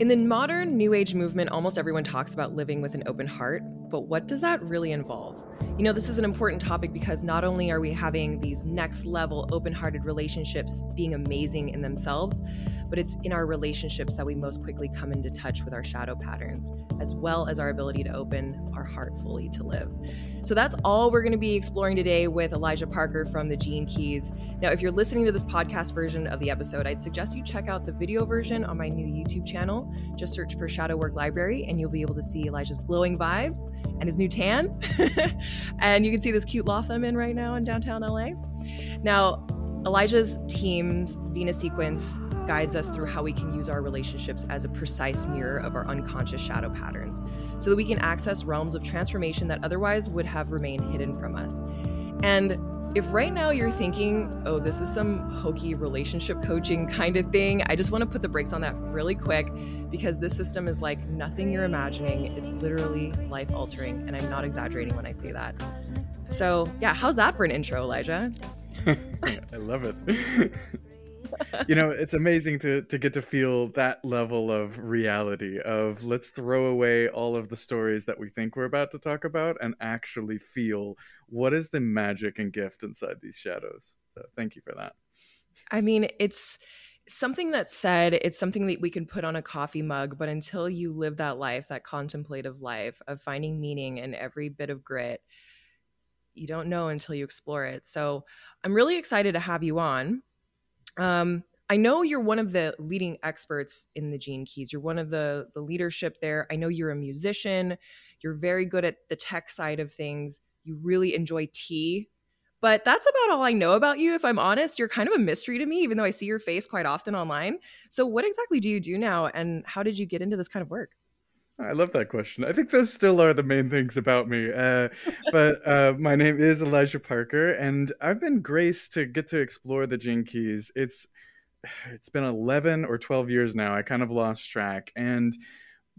In the modern New Age movement, almost everyone talks about living with an open heart, but what does that really involve? You know, this is an important topic because not only are we having these next level open hearted relationships being amazing in themselves, but it's in our relationships that we most quickly come into touch with our shadow patterns, as well as our ability to open our heart fully to live. So that's all we're going to be exploring today with Elijah Parker from the Gene Keys. Now, if you're listening to this podcast version of the episode, I'd suggest you check out the video version on my new YouTube channel. Just search for Shadow Work Library and you'll be able to see Elijah's glowing vibes and his new tan. and you can see this cute loft I'm in right now in downtown LA. Now, Elijah's team's Venus sequence guides us through how we can use our relationships as a precise mirror of our unconscious shadow patterns so that we can access realms of transformation that otherwise would have remained hidden from us. And if right now you're thinking, oh, this is some hokey relationship coaching kind of thing, I just want to put the brakes on that really quick because this system is like nothing you're imagining. It's literally life altering. And I'm not exaggerating when I say that. So, yeah, how's that for an intro, Elijah? I love it. you know, it's amazing to to get to feel that level of reality of let's throw away all of the stories that we think we're about to talk about and actually feel what is the magic and gift inside these shadows. So thank you for that. I mean, it's something that's said, it's something that we can put on a coffee mug, but until you live that life, that contemplative life of finding meaning in every bit of grit, you don't know until you explore it. So I'm really excited to have you on. Um, I know you're one of the leading experts in the Gene Keys. You're one of the the leadership there. I know you're a musician. You're very good at the tech side of things. You really enjoy tea. But that's about all I know about you. If I'm honest, you're kind of a mystery to me, even though I see your face quite often online. So, what exactly do you do now, and how did you get into this kind of work? I love that question. I think those still are the main things about me. Uh, but uh, my name is Elijah Parker, and I've been graced to get to explore the Gene Keys. It's it's been 11 or 12 years now. I kind of lost track, and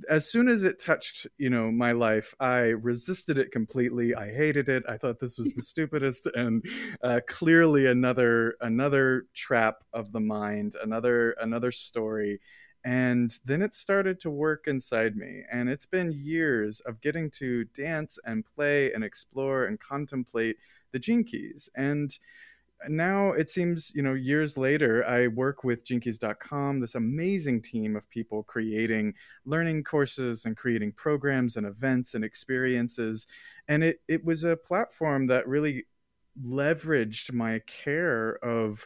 as soon as it touched, you know, my life, I resisted it completely. I hated it. I thought this was the stupidest, and uh, clearly another another trap of the mind, another another story and then it started to work inside me. And it's been years of getting to dance and play and explore and contemplate the gene keys. And now it seems, you know, years later, I work with genekeys.com, this amazing team of people creating learning courses and creating programs and events and experiences. And it, it was a platform that really leveraged my care of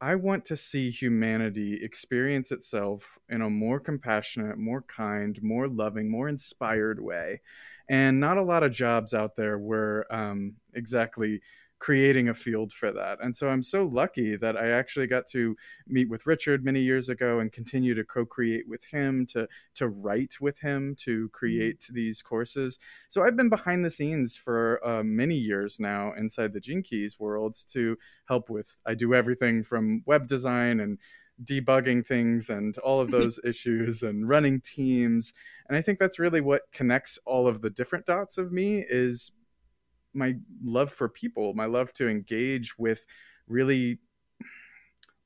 I want to see humanity experience itself in a more compassionate, more kind, more loving, more inspired way. And not a lot of jobs out there were um, exactly creating a field for that. And so I'm so lucky that I actually got to meet with Richard many years ago and continue to co-create with him, to to write with him, to mm-hmm. create these courses. So I've been behind the scenes for uh, many years now inside the Gene Keys worlds to help with. I do everything from web design and debugging things and all of those issues and running teams and i think that's really what connects all of the different dots of me is my love for people, my love to engage with really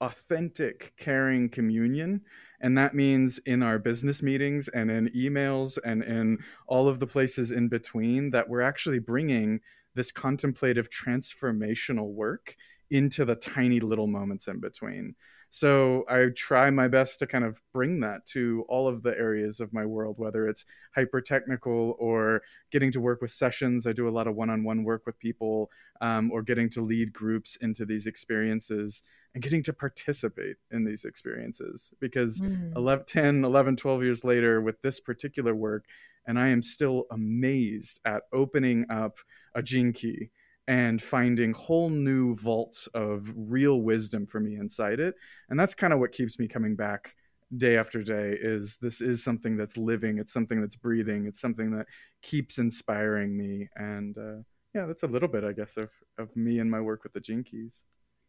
authentic, caring communion. And that means in our business meetings and in emails and in all of the places in between that we're actually bringing this contemplative transformational work into the tiny little moments in between. So I try my best to kind of bring that to all of the areas of my world, whether it's hyper technical or getting to work with sessions. I do a lot of one on one work with people um, or getting to lead groups into these experiences and getting to participate in these experiences. Because mm. 11, 10, 11, 12 years later, with this particular work, and I am still amazed at opening up a gene key and finding whole new vaults of real wisdom for me inside it. And that's kind of what keeps me coming back day after day is this is something that's living it's something that's breathing it's something that keeps inspiring me. And uh, yeah that's a little bit i guess of of me and my work with the keys.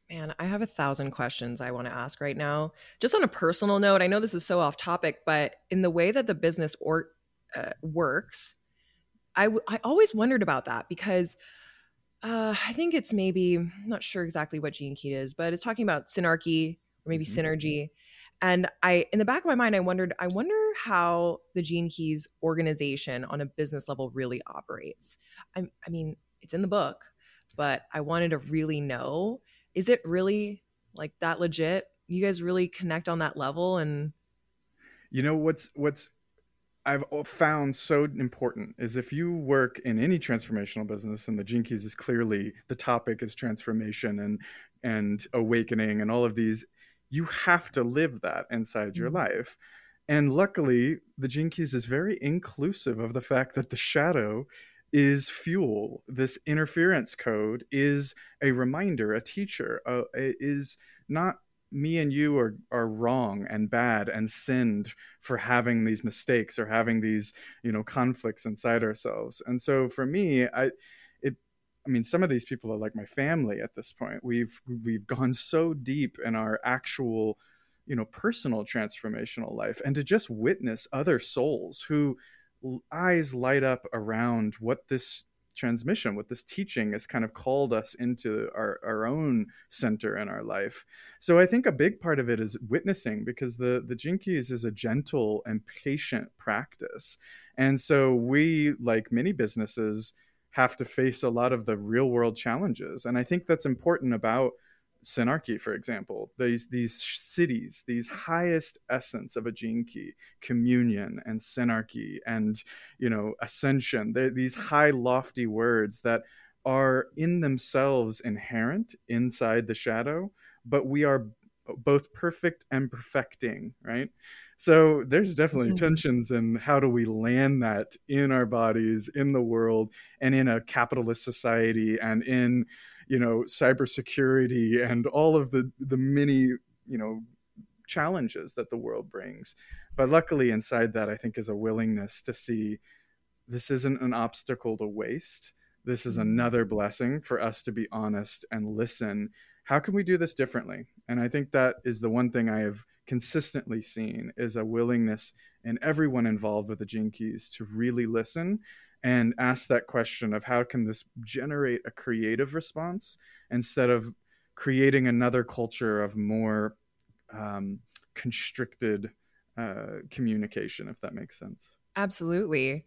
Man, I have a thousand questions I want to ask right now. Just on a personal note, I know this is so off topic, but in the way that the business or uh, works, I, w- I always wondered about that because uh, I think it's maybe I'm not sure exactly what gene key is, but it's talking about synarchy or maybe mm-hmm. synergy. And I, in the back of my mind, I wondered, I wonder how the Gene Keys organization on a business level really operates. I, I mean, it's in the book, but I wanted to really know is it really like that legit? You guys really connect on that level and you know what's what's I've found so important is if you work in any transformational business, and the Gene Keys is clearly the topic is transformation and and awakening and all of these, you have to live that inside mm-hmm. your life. And luckily, the Gene Keys is very inclusive of the fact that the shadow is fuel. This interference code is a reminder, a teacher, uh, is not me and you are are wrong and bad and sinned for having these mistakes or having these you know conflicts inside ourselves. And so for me i it i mean some of these people are like my family at this point. We've we've gone so deep in our actual you know personal transformational life and to just witness other souls who eyes light up around what this transmission, what this teaching has kind of called us into our, our own center in our life. So I think a big part of it is witnessing because the, the Gene Keys is a gentle and patient practice. And so we, like many businesses, have to face a lot of the real world challenges. And I think that's important about Synarchy, for example, these these siddhis, these highest essence of a gene key, communion and synarchy and you know ascension, these high lofty words that are in themselves inherent inside the shadow, but we are both perfect and perfecting, right? So there's definitely mm-hmm. tensions in how do we land that in our bodies, in the world, and in a capitalist society, and in you know cybersecurity and all of the the many you know challenges that the world brings. But luckily, inside that, I think is a willingness to see this isn't an obstacle to waste. This is mm-hmm. another blessing for us to be honest and listen. How can we do this differently? And I think that is the one thing I have consistently seen is a willingness in everyone involved with the gene keys to really listen and ask that question of how can this generate a creative response instead of creating another culture of more um, constricted uh, communication if that makes sense. Absolutely.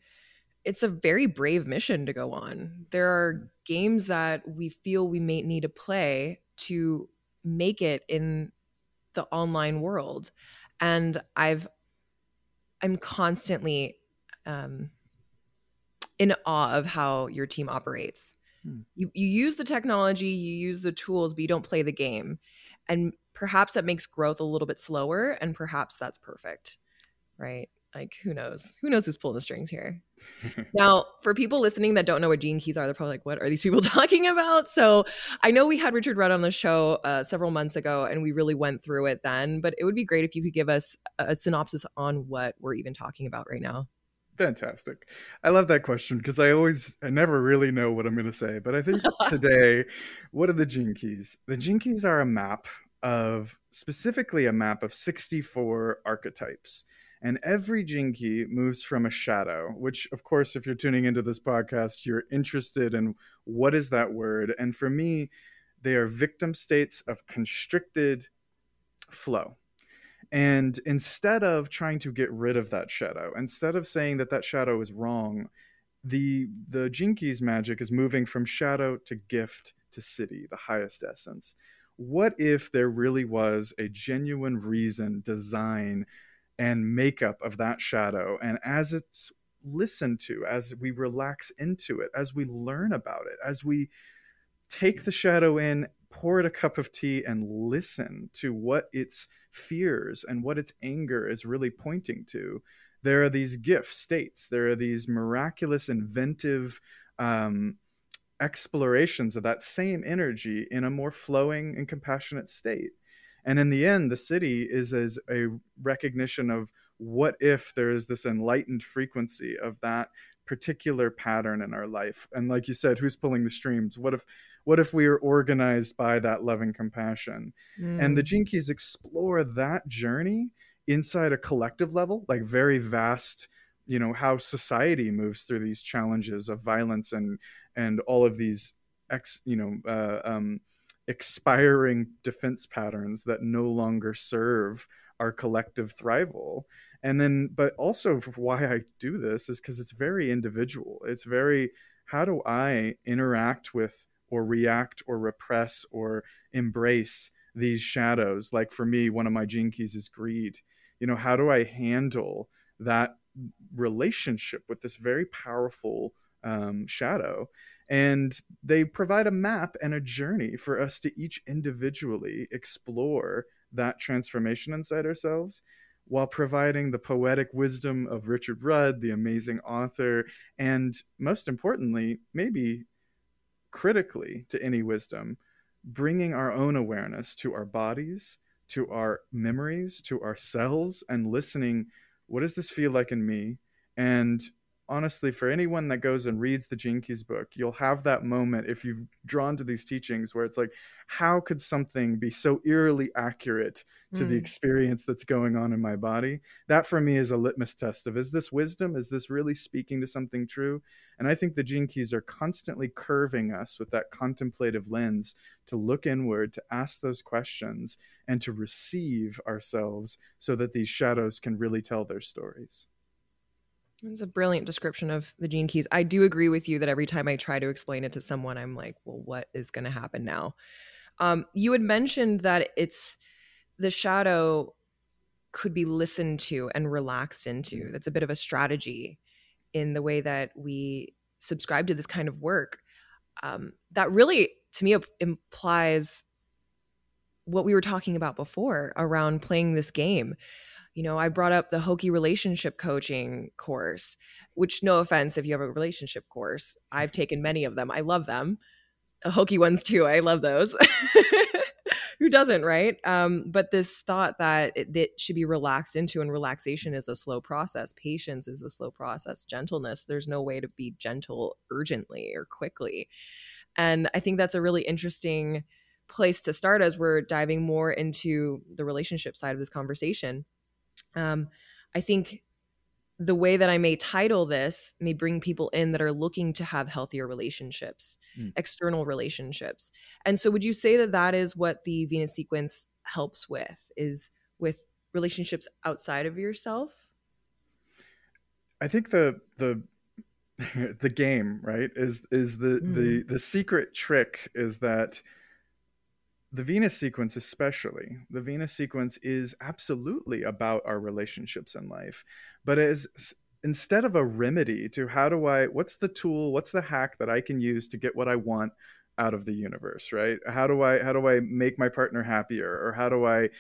It's a very brave mission to go on. There are games that we feel we may need to play to make it in the online world. And i've i'm constantly um, in awe of how your team operates. Hmm. You, you use the technology, you use the tools, but you don't play the game. And perhaps that makes growth a little bit slower, and perhaps that's perfect, right? Like, who knows? Who knows who's pulling the strings here? now, for people listening that don't know what gene keys are, they're probably like, what are these people talking about? So I know we had Richard Rudd on the show uh, several months ago and we really went through it then, but it would be great if you could give us a synopsis on what we're even talking about right now. Fantastic. I love that question because I always, I never really know what I'm going to say. But I think today, what are the keys? The keys are a map of, specifically a map of 64 archetypes. And every key moves from a shadow, which, of course, if you're tuning into this podcast, you're interested in what is that word. And for me, they are victim states of constricted flow. And instead of trying to get rid of that shadow, instead of saying that that shadow is wrong, the the Keys magic is moving from shadow to gift to siddhi, the highest essence. What if there really was a genuine reason, design, and makeup of that shadow? And as it's listened to, as we relax into it, as we learn about it, as we take the shadow in, pour it a cup of tea, and listen to what its fears and what its anger is really pointing to. There are these gift states, there are these miraculous, inventive um, explorations of that same energy in a more flowing and compassionate state. And in the end, the siddhi is as a recognition of what if there is this enlightened frequency of that particular pattern in our life and like you said who's pulling the streams what if what if we are organized by that loving compassion mm. and the mm. gene keys explore that journey inside a collective level like very vast you know how society moves through these challenges of violence and and all of these ex you know uh, um, expiring defense patterns that no longer serve our collective thrival and then but also why i do this is because it's very individual. It's very how do i interact with or react or repress or embrace these shadows? Like for me one of my gene keys is greed. You know how do i handle that relationship with this very powerful um, shadow? And they provide a map and a journey for us to each individually explore that transformation inside ourselves while providing the poetic wisdom of Richard Rudd, the amazing author, and most importantly, maybe critically to any wisdom, bringing our own awareness to our bodies, to our memories, to our cells, and listening what does this feel like in me? And honestly, for anyone that goes and reads the Gene Keys book, you'll have that moment if you've drawn to these teachings where it's like, how could something be so eerily accurate to mm. the hmm. experience that's going on in my body? That for me is a litmus test of is this wisdom? Is this really speaking to something true? And I think the Gene Keys are constantly curving us with that contemplative lens to look inward, to ask those questions, and to receive ourselves so that these shadows can really tell their stories. It's a brilliant description of the gene keys. I do agree with you that every time I try to explain it to someone, I'm like, well, what is going to happen now? Um, you had mentioned that it's the shadow could be listened to and relaxed into. That's a bit of a strategy in the way that we subscribe to this kind of work. Um, that really, to me, implies what we were talking about before around playing this game you know, I brought up the Hokey relationship coaching course, which no offense if you have a relationship course, I've taken many of them. I love them. The hokey ones too. I love those. Who doesn't, right? Um, but this thought that it, it should be relaxed into, and relaxation is a slow process. Patience is a slow process. Gentleness, there's no way to be gentle urgently or quickly. And I think that's a really interesting place to start as we're diving more into the relationship side of this conversation um, I think the way that I may title this may bring people in that are looking to have healthier relationships, mm. external relationships. And so, would you say that that is what the Venus sequence helps with? Is with relationships outside of yourself? I think the the the game right is is the mm. the the secret trick is that the Venus sequence, especially, the Venus sequence is absolutely about our relationships in life, but as instead of a remedy to how do I, what's the tool, what's the hack that I can use to get what I want out of the universe, right? How do I, how do I make my partner happier, or how do I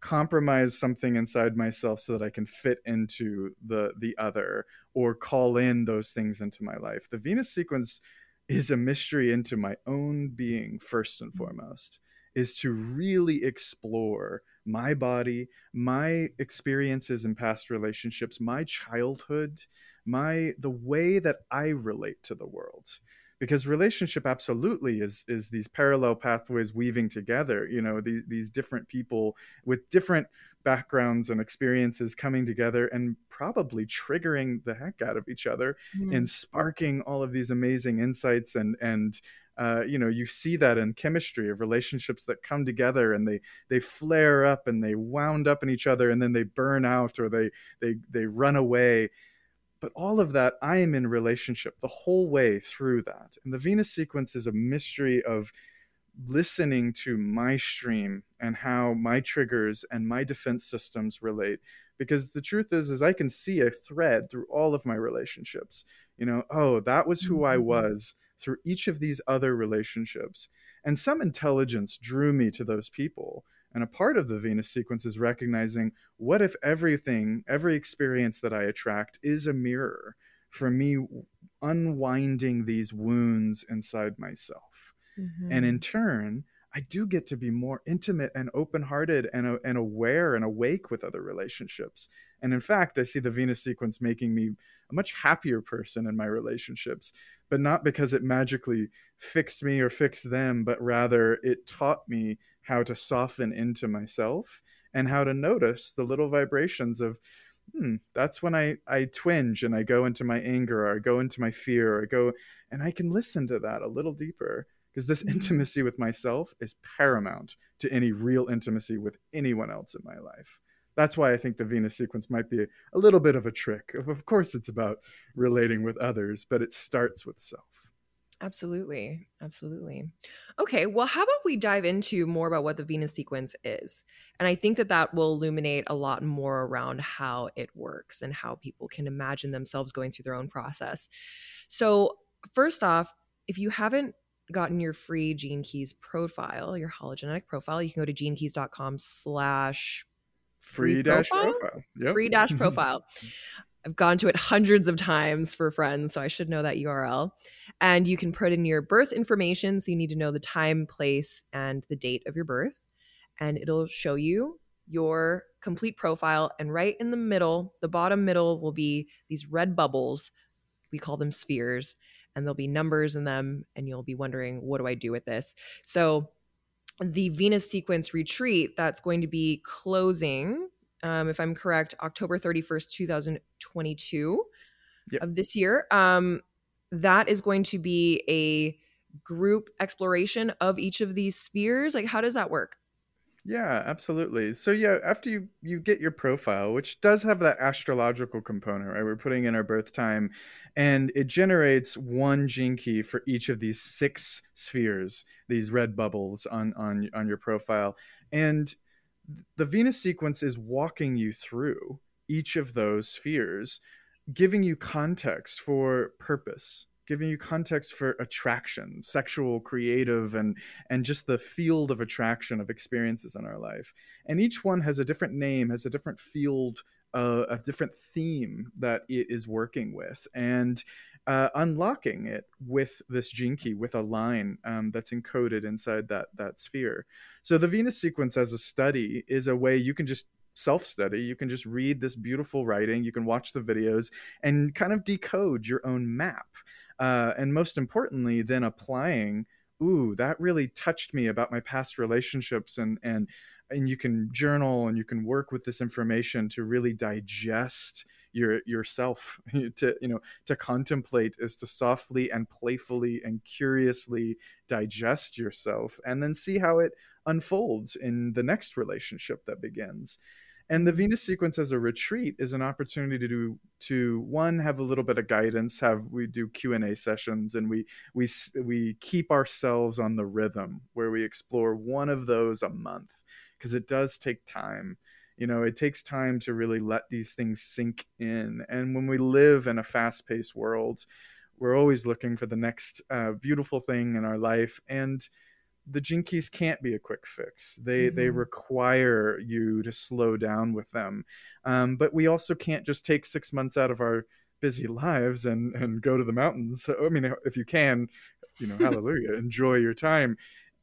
compromise something inside myself so that I can fit into the the other, or call in those things into my life? The Venus sequence is a mystery into my own being first and mm. foremost is to really explore my body, my experiences in past relationships, my childhood, my the way that I relate to the world. Because relationship absolutely is is these parallel pathways weaving together, you know, these, these different people with different backgrounds and experiences coming together and probably triggering the heck out of each other mm-hmm. and sparking all of these amazing insights and and uh, you know you see that in chemistry of relationships that come together and they they flare up and they wound up in each other and then they burn out or they they they run away. But all of that i am in relationship the whole way through that. And the venus sequence is a mystery of listening to my stream and how my triggers and my defense systems relate. Because the truth is is i can see a thread through all of my relationships. You know oh that was who i mm-hmm. was through each of these other relationships. And some intelligence drew me to those people. And a part of the Venus sequence is recognizing what if everything, every experience that I attract is a mirror for me unwinding these wounds inside myself. Mm-hmm. And in turn, I do get to be more intimate and open hearted and, and aware and awake with other relationships. And in fact, I see the Venus sequence making me a much happier person in my relationships but not because it magically fixed me or fixed them, but rather it taught me how to soften into myself and how to notice the little vibrations of, hmm, that's when I, I twinge and I go into my anger or I go into my fear or I go, and I can listen to that a little deeper because this mm-hmm. intimacy with myself is paramount to any real intimacy with anyone else in my life. That's why I think the Venus sequence might be a little bit of a trick. Of course, it's about relating with others, but it starts with self. Absolutely. Absolutely. Okay. Well, how about we dive into more about what the Venus sequence is? And I think that that will illuminate a lot more around how it works and how people can imagine themselves going through their own process. So, first off, if you haven't gotten your free Gene Keys profile, your hologenetic profile, you can go to genekeys.com slash free dash profile. profile. Yep. Free dash profile. I've gone to it hundreds of times for friends, so I should know that URL. And you can put in your birth information. So you need to know the time, place, and the date of your birth. And it'll show you your complete profile. And right in the middle, the bottom middle will be these red bubbles. We call them spheres. And there'll be numbers in them. And you'll be wondering, what do I do with this? So the Venus sequence retreat that's going to be closing um, if I'm correct, October 31st, 2022 yep. of this year. Um, that is going to be a group exploration of each of these spheres. Like, how does that work? Yeah, absolutely. So yeah, after you you get your profile, which does have that astrological component, right? We're putting in our birth time, and it generates one gene key for each of these six spheres, these red bubbles on on on your profile, and the Venus sequence is walking you through each of those spheres, giving you context for purpose, giving you context for attraction, sexual, creative, and and just the field of attraction of experiences in our life. And each one has a different name, has a different field, uh, a different theme that it is working with, and uh, unlocking it with this gene key with a line um, that's encoded inside that that sphere. So the Venus sequence as a study is a way you can just self study. You can just read this beautiful writing. You can watch the videos and kind of decode your own map. Uh, and most importantly, then applying. Ooh, that really touched me about my past relationships and and and you can journal and you can work with this information to really digest your yourself to you know to contemplate is to softly and playfully and curiously digest yourself and then see how it unfolds in the next relationship that begins and the venus sequence as a retreat is an opportunity to do to one have a little bit of guidance have we do q&a sessions and we we we keep ourselves on the rhythm where we explore one of those a month because it does take time. You know it takes time to really let these things sink in. And when we live in a fast-paced world we're always looking for the next uh, beautiful thing in our life. And the gene keys can't be a quick fix. They mm-hmm. they require you to slow down with them. Um, but we also can't just take six months out of our busy lives and and go to the mountains. So, i mean if you can you know hallelujah enjoy your time.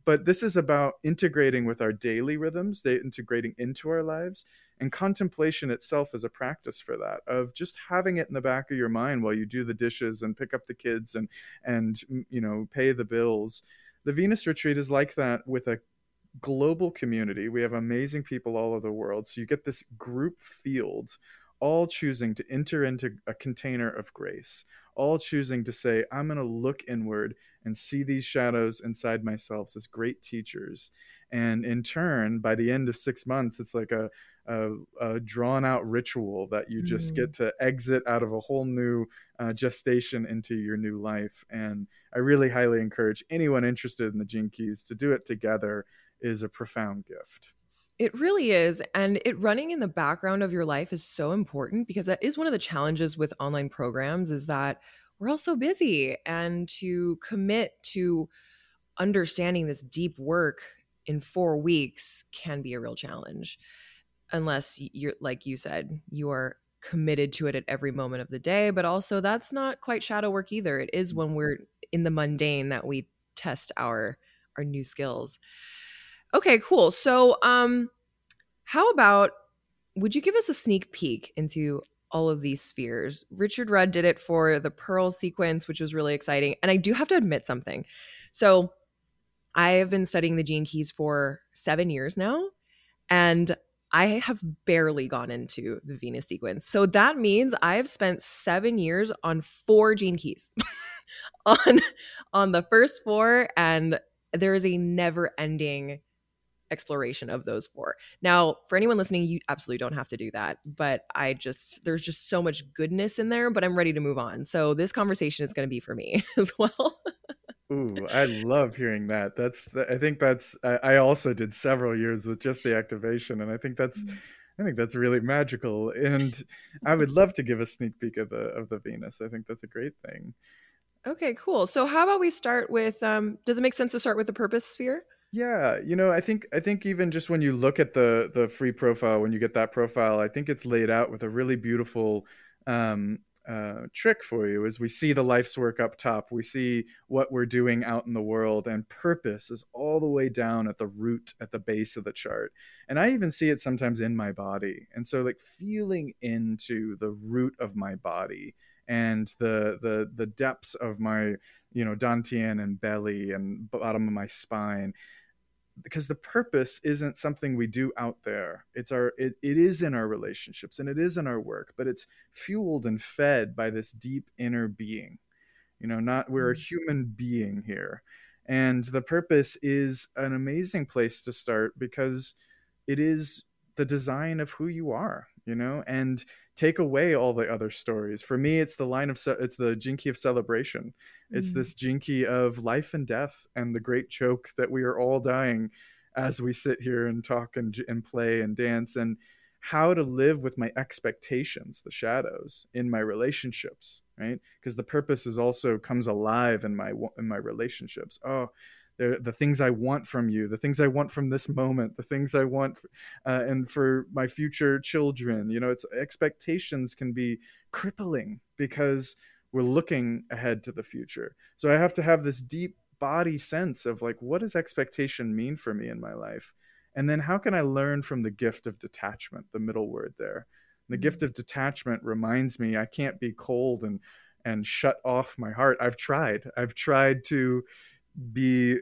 But this is about integrating with our daily rhythms they integrating into our lives and contemplation itself is a practice for that of just having it in the back of your mind while you do the dishes and pick up the kids and and you know pay the bills the venus retreat is like that with a global community we have amazing people all over the world so you get this group field all choosing to enter into a container of grace all choosing to say i'm going to look inward and see these shadows inside myself as great teachers. And in turn, by the end of six months, it's like a, a, a drawn out ritual that you just mm. get to exit out of a whole new uh, gestation into your new life. And I really highly encourage anyone interested in the Gene Keys to do it together is a profound gift. It really is. And it running in the background of your life is so important because that is one of the challenges with online programs is that we're all so busy and to commit to understanding this deep work in four weeks can be a real challenge unless you're like you said you are committed to it at every moment of the day but also that's not quite shadow work either it is when we're in the mundane that we test our our new skills okay cool so um how about would you give us a sneak peek into all of these spheres. Richard Rudd did it for the Pearl sequence, which was really exciting. And I do have to admit something. So I have been studying the gene keys for seven years now, and I have barely gone into the Venus sequence. So that means I have spent seven years on four gene keys. on on the first four, and there is a never ending exploration of those four. Now, for anyone listening, you absolutely don't have to do that, but I just there's just so much goodness in there, but I'm ready to move on. So this conversation is going to be for me as well. Ooh, I love hearing that. That's I think that's I, I also did several years with just the activation and I think that's mm. I think that's really magical, and I would love to give a sneak peek of the of the Venus. I think that's a great thing. Okay, cool. So how about we start with? Um, does it make sense to start with the purpose sphere? Yeah, you know, I think I think even just when you look at the the free profile, when you get that profile, I think it's laid out with a really beautiful um, uh, trick for you is we see the life's work up top. We see what we're doing out in the world and purpose is all the way down at the root at the base of the chart. And i even see it sometimes in my body. And so like feeling into the root of my body and the the the depths of my you know dantian and belly and bottom of my spine because the purpose isn't something we do out there. It's our it, it is in our relationships and it is in our work but it's fueled and fed by this deep inner being. You know not we're a mm. human being here. And the purpose is an amazing place to start because it is the design of who you are you know and take away all the other stories. For me, it's the line of ce- it's the Key of celebration. It's mm. this Key of life and death and the great joke that we are all dying as we sit here and talk and and play and dance and how to live with my expectations, the shadows in my relationships, right? Because the purpose is also comes alive in my in my relationships. Oh, the, the things I want from you, the things I want from this moment, the things I want, uh, and for my future children. You know, it's expectations can be crippling because we're looking ahead to the future. So I have to have this deep body sense of like, what does expectation mean for me in my life? And then how can I learn from the gift of detachment, the middle word there? the gift mm-hmm. of detachment reminds me I can't be cold and and shut off my heart. I've tried. I've tried to be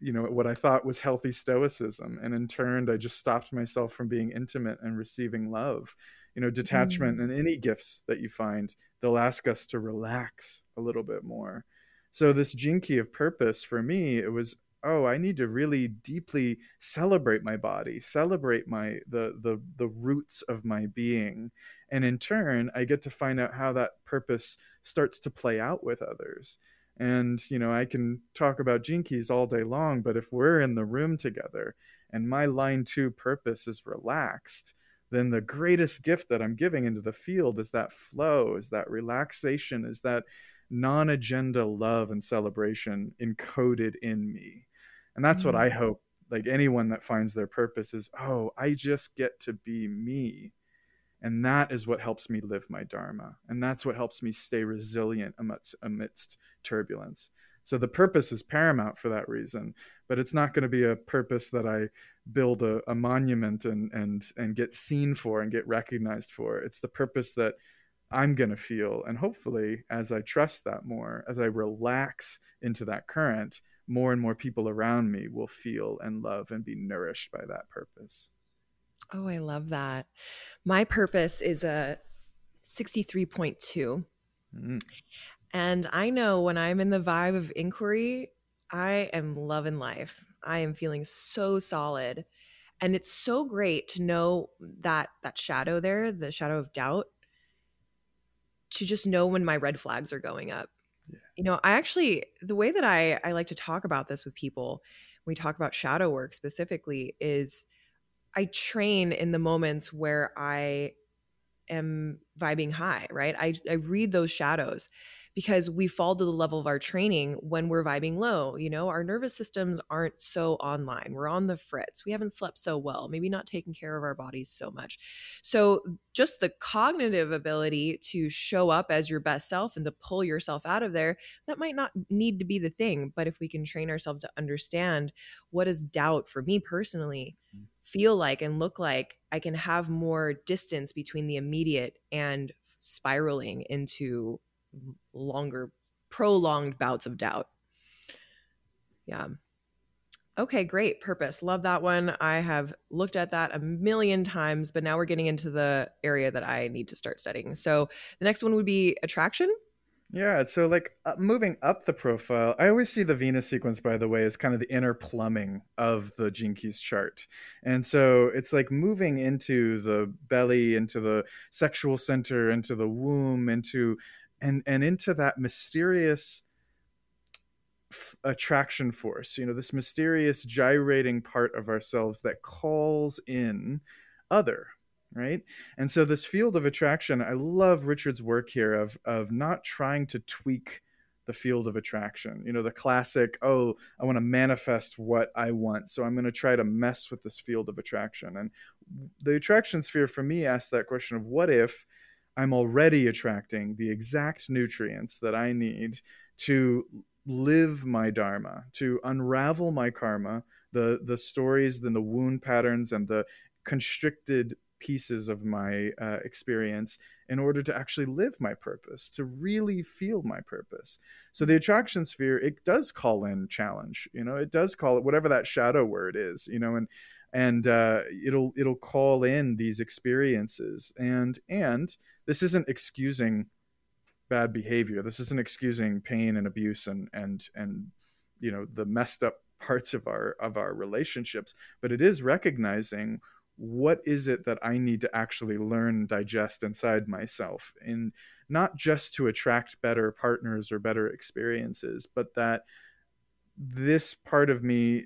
you know what i thought was healthy stoicism. And in turn i just stopped myself from being intimate and receiving love. You know detachment mm. and any gifts that you find they'll ask us to relax a little bit more. So this key of purpose for me it was oh i need to really deeply celebrate my body celebrate my the the the roots of my being. And in turn i get to find out how that purpose starts to play out with others and, you know, I can talk about gene keys all day long, but if we're in the room together and my line two purpose is relaxed, then the greatest gift that I'm giving into the field is that flow, is that relaxation, is that non agenda love and celebration encoded in me. And that's mm-hmm. what I mm. hope like anyone that finds their purpose is, oh, I just get to be me and that is what helps me live my Dharma. And that's what helps me stay resilient amidst, amidst turbulence. So the purpose is paramount for that reason, but it's not going to be a purpose that I build a, a, monument and and and get seen for and get recognized for. It's the purpose that I'm going to feel, and hopefully, as I trust that more, as I relax into that current, more and more people around me will feel and love and be nourished by that purpose. Oh, I love that. My purpose is a 63.2. Mm. And I know when I'm in the vibe of inquiry, I am loving life. I am feeling so solid. And it's so great to know that that shadow there, the shadow of doubt, to just know when my red flags are going up. Yeah. You know, I actually the way that I I like to talk about this with people, we talk about shadow work specifically is I train in the moments where I am vibing high, right? I, I read those shadows because we fall to the level of our training when we're vibing low. You know, our nervous systems aren't so online. We're on the fritz. We haven't slept so well, maybe not taking care of our bodies so much. So, just the cognitive ability to show up as your best self and to pull yourself out of there, that might not need to be the thing. But if we can train ourselves to understand what is doubt for me personally, mm. feel like and look like, I can have more distance between the immediate and spiraling into longer, prolonged bouts of doubt. Yeah. Okay, great. Purpose. Love that one. I have looked at that a million times, but now we're getting into the area that I need to start studying. So the next one would be attraction. Yeah, so like uh, moving up the profile, I always see the Venus sequence, by the way, as kind of the inner plumbing of the Keys chart. And so it's like moving into the belly, into the sexual center, into the womb, into and and into that mysterious f- attraction force, you know, this mysterious gyrating part of ourselves that calls in other, right? And so this field of attraction i love richard's work here of of not trying to tweak the field of attraction you know the classic oh i want to manifest what i want so i'm going to try to mess with this field of attraction. And the attraction sphere for me asks that question of what if i'm already attracting the exact nutrients that i need to live my dharma to unravel my karma the the stories and the wound patterns and the constricted pieces of my uh, experience in order to actually live my purpose, to really feel my purpose. So the attraction sphere, it does call in challenge. You know, it does call it whatever that shadow word is. You know, and and uh, it'll it'll call in these experiences and and this isn't excusing bad behavior. This isn't excusing pain and abuse and and and you know the messed up parts of our of our relationships, but it is recognizing what is it that I need to actually learn, digest inside myself, and not just to attract better partners or better experiences, but that this part of me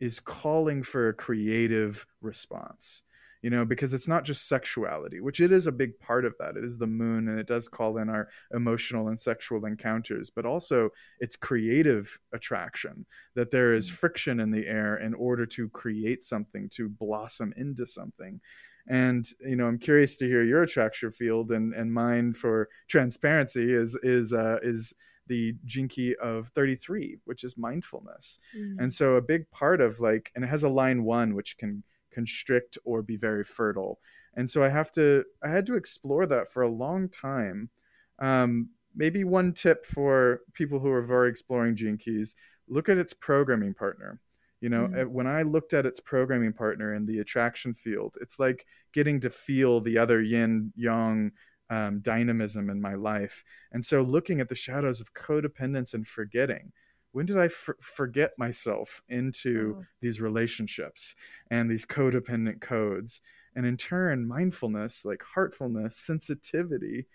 is calling for a creative response you know, because it's not just sexuality, which it is a big part of that. It is the moon and it does call in our emotional and sexual encounters, but also it's creative attraction, that there is mm. friction in the air in order to create something, to blossom into something. And you know, I'm curious to hear your attraction field and and mine for transparency is is uh, is the key of 33, which is mindfulness. Mm. And so a big part of like, and it has a line one, which can constrict or be very fertile. And so i have to i had to explore that for a long time. Um, maybe one tip for people who are very exploring gene keys look at its programming partner. You know mm. when i looked at its programming partner in the attraction field it's like getting to feel the other yin yang um, dynamism in my life. And so looking at the shadows of codependence and forgetting when did I f- forget myself into oh. these relationships and these codependent codes? And in turn, mindfulness, like heartfulness, sensitivity,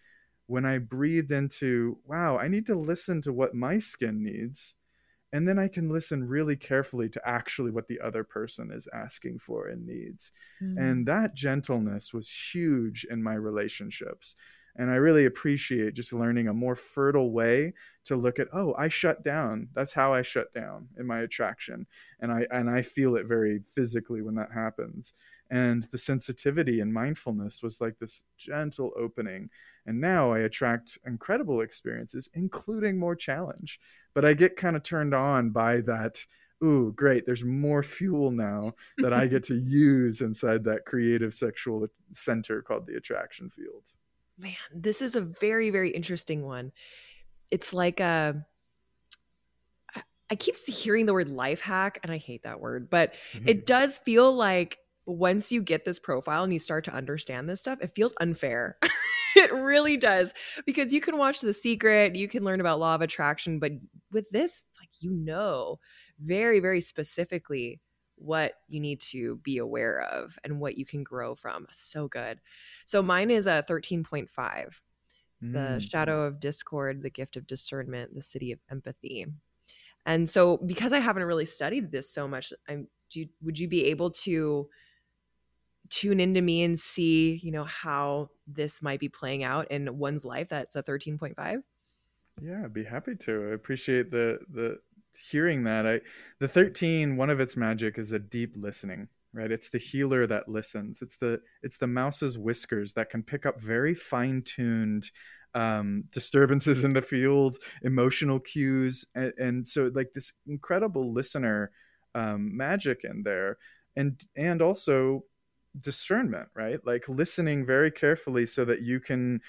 when I breathed into, wow, I need to listen to what my skin needs. And then I can listen really carefully to actually what the other person is asking for and needs. Mm. And that gentleness was huge in my relationships and i really appreciate just learning a more fertile way to look at oh i shut down. That's how i shut down in my attraction. And i and i feel it very physically when that happens. And the sensitivity and mindfulness was like this gentle opening. And now i attract incredible experiences including more challenge. But i get kind of turned on by that ooh great there's more fuel now that i get to use inside that creative sexual center called the attraction field man, this is a very, very interesting one. It's like a, I keep hearing the word life hack, and I hate that word, but mm-hmm. it does feel like once you get this profile and you start to understand this stuff, it feels unfair. it really does because you can watch The Secret, you can learn about law of attraction, but with this, it's like you know very, very specifically what you need to be aware of and what you can grow from. So good. So mine is a 13.5. Mm. The shadow of discord, the gift of discernment, the siddhi of empathy. And so because I haven't really studied this so much, I'm do you, would you be able to tune into me and see, you know, how this might be playing out in one's life that's a 13.5? Yeah, I'd be happy to. I appreciate the the hearing that i the 13 one of its magic is a deep listening right? It's the healer that listens. It's the it's the mouse's whiskers that can pick up very fine-tuned um, disturbances in the field emotional cues and, and so like this incredible listener um, magic in there and and also discernment right? Like listening very carefully so that you can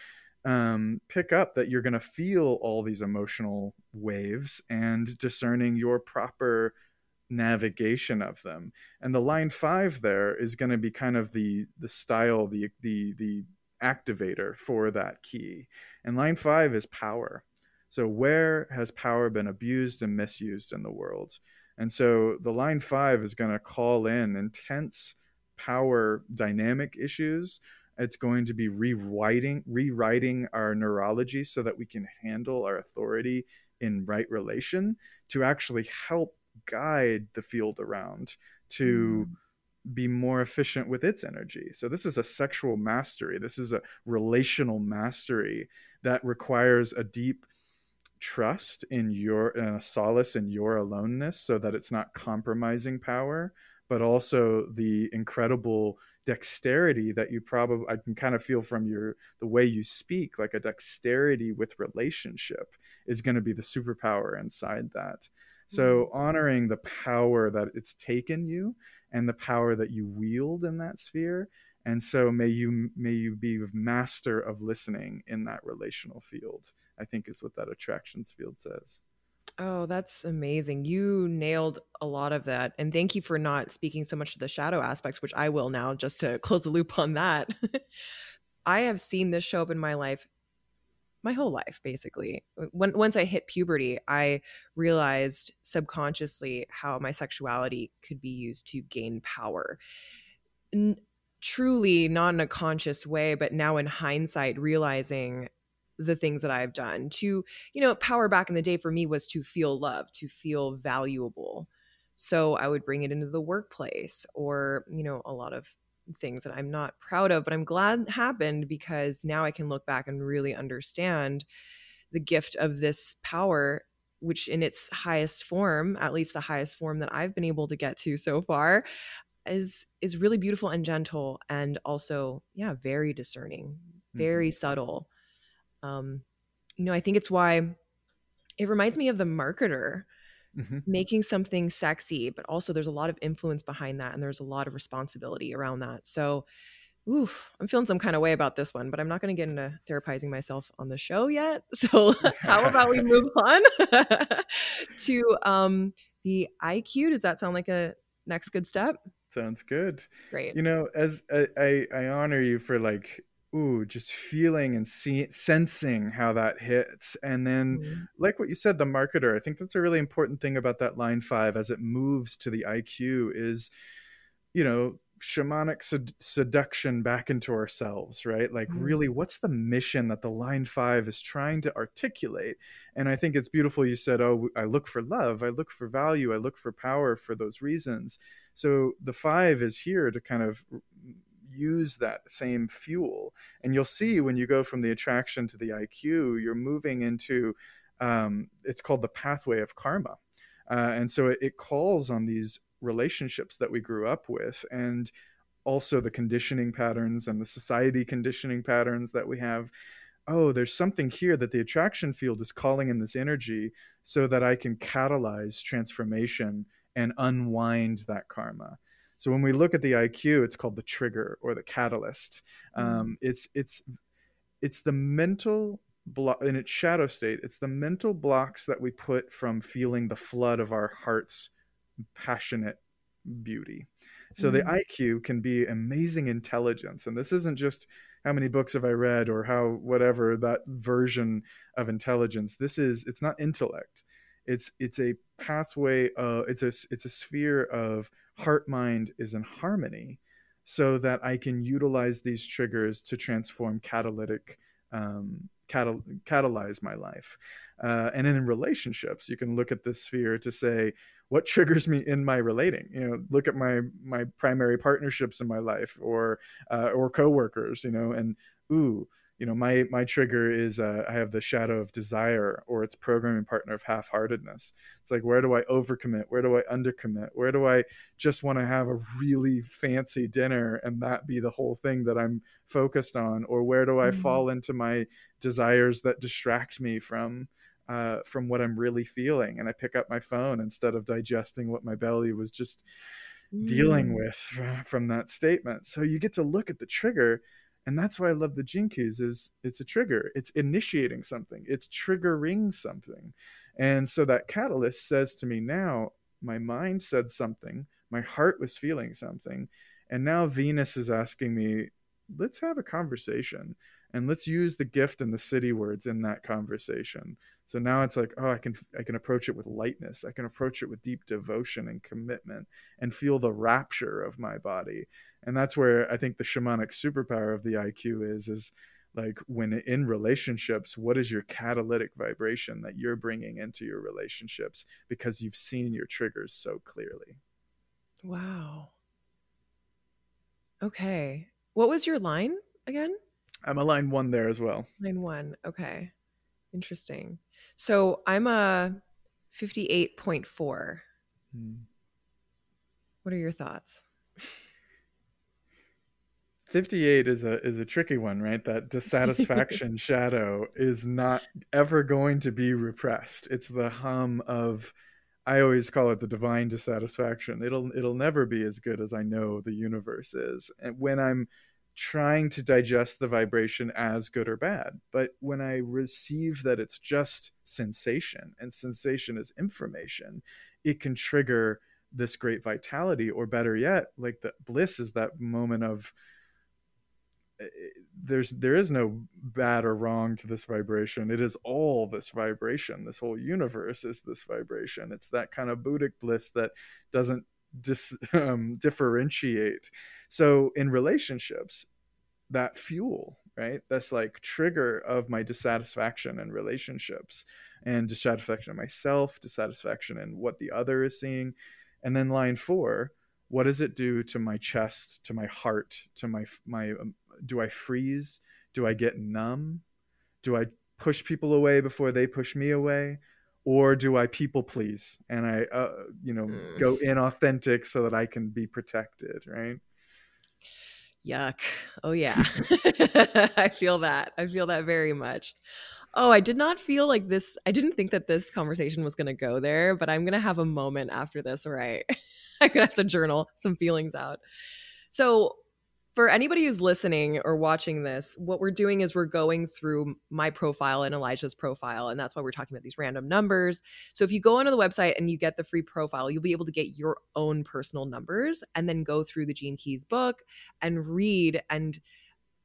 um, pick up that you're going to feel all these emotional waves and discerning your proper navigation of them. And the line five there is going to be kind of the the style, the the the activator for that key. And line five is power. So, where has power been abused and misused in the world? And so, the line five is going to call in intense power dynamic issues. It's going to be rewriting rewriting our neurology so that we can handle our authority in right relation to actually help guide the field around to mm be more efficient with its energy. So this is a sexual mastery. This is a relational mastery that requires a deep trust in your and a solace in your aloneness so that it's not compromising power, but also the incredible dexterity that you probably I can kind of feel from your the way you speak like a dexterity with relationship is going to be the superpower inside that. So mm-hmm. honoring the power that it's taken you and the power that you wield in that sphere and so may you may you be master of listening in that relational field i think is what that attractions field says oh that's amazing. You nailed a lot of that and thank you for not speaking so much to the shadow aspects which i will now just to close the loop on that. I have seen this show up in my life my whole life basically. When, once i hit puberty i realized subconsciously how my sexuality could be used to gain power. N- truly not in a conscious way but now in hindsight realizing the things that i've done to you know power back in the day for me was to feel love to feel valuable so i would bring it into the workplace or you know a lot of things that I'm not proud of, but I'm glad happened because now I can look back and really understand the gift of this power which in its highest form, at least the highest form that I've been able to get to so far, is is really beautiful and gentle and also yeah, very discerning, very mm-hmm. subtle. Um you know, I think it's why it reminds me of the marketer mm-hmm. making something sexy, but also there's a lot of influence behind that and there's a lot of responsibility around that. So, oof, I'm feeling some kind of way about this one, but I'm not going to get into therapizing myself on the show yet. So, how about we move on to um, the IQ? Does that sound like a next good step? Sounds good. Great. You know, as I, I, I honor you for like ooh, just feeling and see, sensing how that hits. And then, mm-hmm. like what you said, the marketer, I think that's a really important thing about that line five as it moves to the IQ is, you know, shamanic sed- seduction back into ourselves, right? Like, mm-hmm. really, what's the mission that the line five is trying to articulate? And I think it's beautiful you said, oh, I look for love, I look for value, I look for power for those reasons. So the five is here to kind of use that same fuel. And you'll see when you go from the attraction to the IQ, you're moving into um, it's called the pathway of karma. Uh, and so it, it calls on these relationships that we grew up with and also the conditioning patterns and the society conditioning patterns that we have oh, there's something here that the attraction field is calling in this energy so that I can catalyze transformation and unwind that karma. So when we look at the IQ, it's called the trigger or the catalyst. Mm-hmm. Um, it's it's it's the mental block in its shadow state. It's the mental blocks that we put from feeling the flood of our heart's passionate beauty. So mm-hmm. the IQ can be amazing intelligence, and this isn't just how many books have I read or how whatever that version of intelligence. This is it's not intellect. It's it's a pathway. Uh, it's a it's a sphere of heart mind is in harmony so that I can utilize these triggers to transform catalytic, um, catal- catalyze my life. Uh, and in relationships, you can look at this sphere to say, what triggers me in my relating? You know, look at my my primary partnerships in my life, or uh, or coworkers. You know, and ooh, you know my my trigger is uh, i have the shadow of desire or its programming partner of half-heartedness. It's like where do i overcommit? Where do i undercommit? Where do i just want to have a really fancy dinner and that be the whole thing that i'm focused on? Or where do i mm-hmm. fall into my desires that distract me from uh, from what i'm really feeling? And i pick up my phone instead of digesting what my belly was just mm. dealing with from that statement. So you get to look at the trigger and that's why i love the Gene Keys is it's a trigger. It's initiating something. It's triggering something. And so that catalyst says to me now my mind said something. My heart was feeling something. And now venus is asking me let's have a conversation. And let's use the gift and the siddhi words in that conversation so now it's like oh i can i can approach it with lightness. I can approach it with deep devotion and commitment and feel the rapture of my body. And that's where i think the shamanic superpower of the iq is is like when in relationships what is your catalytic vibration that you're bringing into your relationships because you've seen your triggers so clearly? Wow. Okay. What was your line again? I'm a line one there as well. Line one. Okay. Interesting so i'm a 58.4 hmm. what are your thoughts? 58 is a is a tricky one right? That dissatisfaction shadow is not ever going to be repressed. It's the hum of i always call it the divine dissatisfaction. It'll it'll never be as good as i know the universe is. And when i'm trying to digest the vibration as good or bad. But when i receive that it's just sensation and sensation is information it can trigger this great vitality or better yet like the bliss is that moment of eh, there's there is no bad or wrong to this vibration. It is all this vibration. This whole universe is this vibration. It's that kind of buddhic bliss that doesn't dis, um, differentiate so in relationships that fuel right that's like trigger of my dissatisfaction in relationships and dissatisfaction of myself dissatisfaction in what the other is seeing and then line four what does it do to my chest to my heart to my my um, do I freeze? Do I get numb? Do I push people away before they push me away? Or do I people please and I, uh, you know, mm. go inauthentic so that I can be protected, right? Yuck. Oh, yeah. I feel that. I feel that very much. Oh, I did not feel like this. I didn't think that this conversation was going to go there, but I'm going to have a moment after this, right? I'm going to have to journal some feelings out. So, for anybody who's listening or watching this, what we're doing is we're going through my profile and Elijah's profile. And that's why we're talking about these random numbers. So if you go onto the website and you get the free profile, you'll be able to get your own personal numbers and then go through the Gene Keys book and read and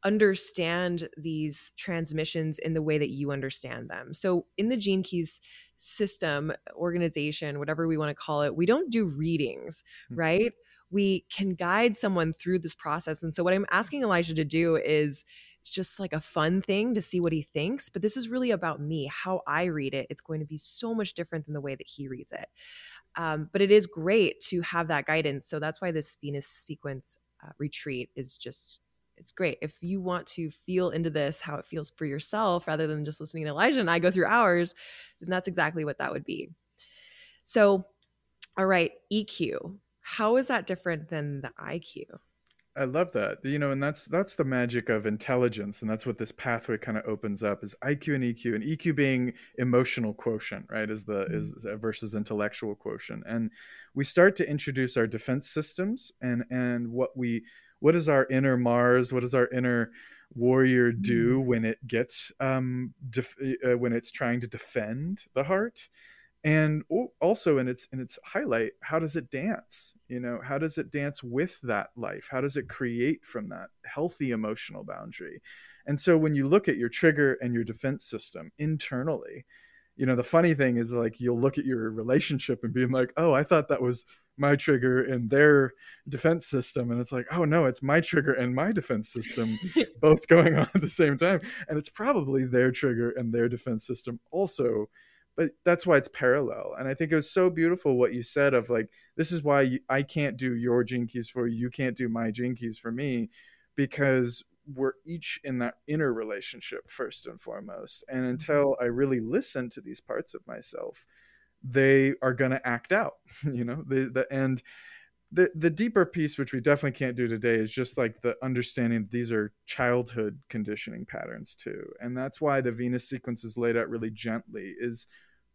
understand these transmissions in the way that you understand them. So in the Gene Keys system, organization, whatever we want to call it, we don't do readings, mm-hmm. We can guide someone through this process. And so, what I'm asking Elijah to do is just like a fun thing to see what he thinks. But this is really about me, how I read it. It's going to be so much different than the way that he reads it. Um, but it is great to have that guidance. So that's why this Venus sequence uh, retreat is just it's great. If you want to feel into this, how it feels for yourself, rather than just listening to Elijah and I go through hours, then that's exactly what that would be. So, all right, EQ. How is that different than the IQ? I love that. You know, and that's that's the magic of intelligence, and that's what this pathway kind of opens up is IQ and EQ, and EQ being emotional quotient, right? Is the mm-hmm. is versus intellectual quotient, and we start to introduce our defense systems and and what we what is our inner Mars, what does our inner warrior do mm-hmm. when it gets um def- uh, when it's trying to defend the heart and also in its in its highlight how does it dance? You know how does it dance with that life? How does it create from that healthy emotional boundary? And so when you look at your trigger and your defense system internally you know the funny thing is like you'll look at your relationship and being like oh i thought that was my trigger and their defense system. And it's like oh no it's my trigger and my defense system both going on at the same time. And it's probably their trigger and their defense system also but that's why it's parallel and i think it was so beautiful what you said of like this is why you, i can't do your Gene Keys for you you can't do my Gene Keys for me because we're each in that inner relationship first and foremost and mm-hmm. until i really listen to these parts of myself they are going to act out you know the, the and the the deeper piece which we definitely can't do today is just like the understanding that these are childhood conditioning patterns too and that's why the venus sequence is laid out really gently is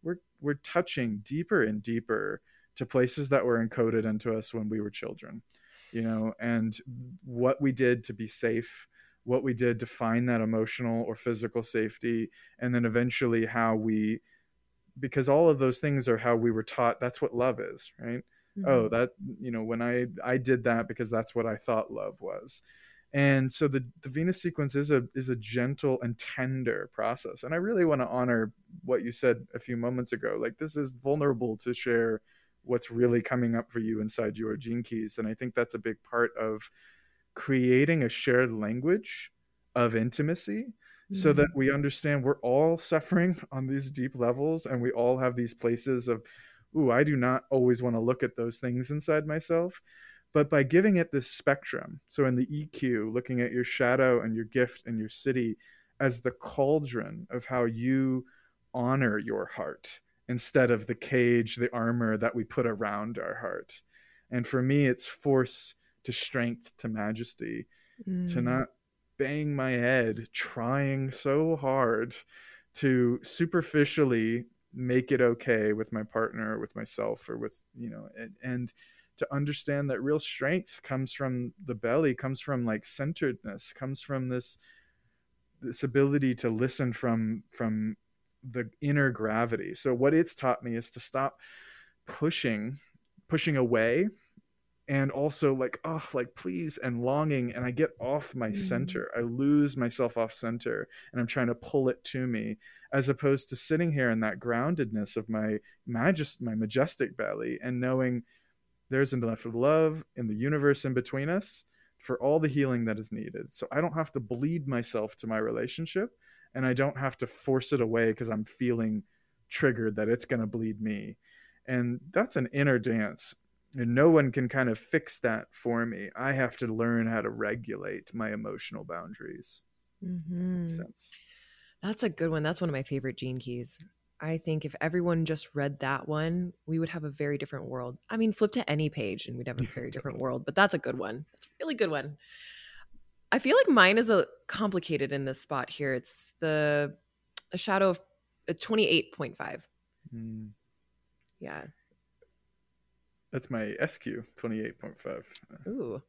we're we're touching deeper and deeper to places that were encoded into us when we were children you know and what we did to be safe what we did to find that emotional or physical safety and then eventually how we because all of those things are how we were taught. That's what love is right? Oh, mm-hmm. oh that you know when i i did that because that's what i thought love was and so the, the venus sequence is a is a gentle and tender process. And i really want to honor what you said a few moments ago. Like this is vulnerable to share what's really coming up for you inside your gene keys. And i think that's a big part of creating a shared language of intimacy so that mm-hmm. we understand we're all suffering on these deep levels and we all have these places of ooh i do not always want to look at those things inside myself but by giving it this spectrum so in the eq looking at your shadow and your gift and your siddhi as the cauldron of how you honor your heart instead of the cage the armor that we put around our heart and for me it's force to strength to majesty mm. to not bang my head trying so hard to superficially make it okay with my partner with myself or with you know and, and to understand that real strength comes from the belly comes from like centeredness comes from this this ability to listen from from the inner gravity so what it's taught me is to stop pushing pushing away and also like oh like please and longing and i get off my mm. center i lose myself off center and i'm trying to pull it to me as opposed to sitting here in that groundedness of my majest my majestic belly and knowing there's enough love in the universe in between us for all the healing that is needed. So I don't have to bleed myself to my relationship and I don't have to force it away because I'm feeling triggered that it's going to bleed me. And that's an inner dance. And no one can kind of fix that for me. I have to learn how to regulate my emotional boundaries. Mm-hmm. That's a good one. That's one of my favorite gene keys. I think if everyone just read that one, we would have a very different world. I mean, flip to any page and we'd have a very different world, but that's a good one. That's a really good one. I feel like mine is a complicated in this spot here. It's the a shadow of a 28.5. Mm. Yeah. That's my SQ 28.5. Ooh.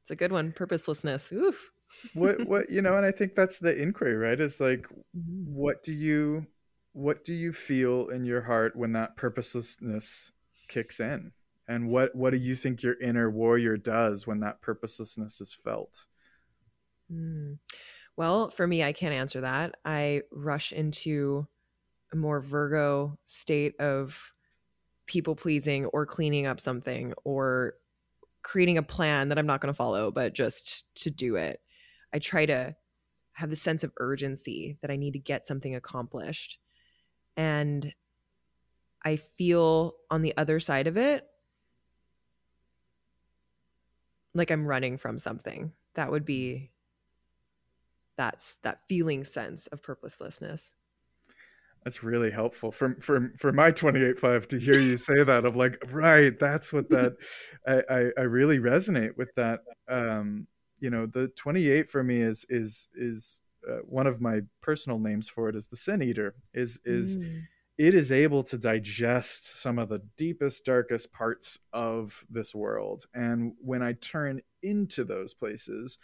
It's a good one. Purposelessness. Oof. what what you know, and I think that's the inquiry, right? Is like mm-hmm. what do you what do you feel in your heart when that purposelessness kicks in? And what what do you think your inner warrior does when that purposelessness is felt? Mm. well for me i can't answer that. I rush into a more virgo state of people pleasing or cleaning up something or creating a plan that i'm not going to follow but just to do it. I try to have the sense of urgency that i need to get something accomplished and I feel on the other side of it like I'm running from something. That would be that's that feeling sense of purposelessness. That's really helpful for for for my 28.5 to hear you say that of like right that's what that I, I, I really resonate with that um you know the 28 for me is is is uh, one of my personal names for it is the sin eater is is mm. it is able to digest some of the deepest darkest parts of this world. And when i turn into those places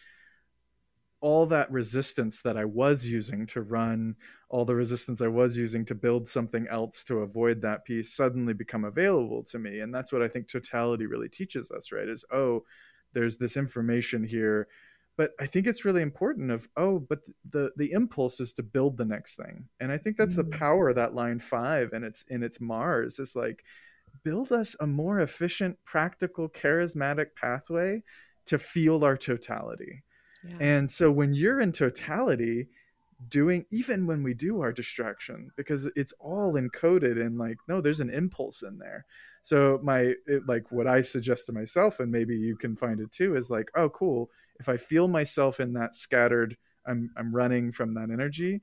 all that resistance that i was using to run all the resistance i was using to build something else to avoid that piece suddenly become available to me. And that's what i think totality really teaches us right? Is oh there's this information here but i think it's really important of oh but the the impulse is to build the next thing and i think that's mm-hmm. the mm. power of that line five and it's in its mars is like build us a more efficient practical charismatic pathway to feel our totality yeah. and so when you're in totality doing even when we do our distraction because it's all encoded in like no there's an impulse in there so my it, like what i suggest to myself and maybe you can find it too is like oh cool if I feel myself in that scattered, I'm I'm running from that energy,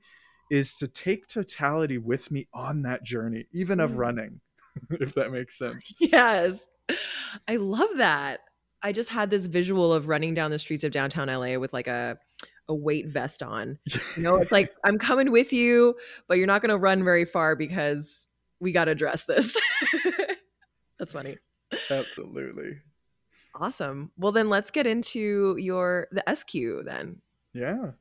is to take totality with me on that journey, even of mm. running, if that makes sense. Yes. I love that. I just had this visual of running down the streets of downtown LA with like a a weight vest on. You know, it's like I'm coming with you, but you're not going to run very far because we got to address this. That's funny. Absolutely. Awesome. Well, then let's get into your the SQ then. Yeah.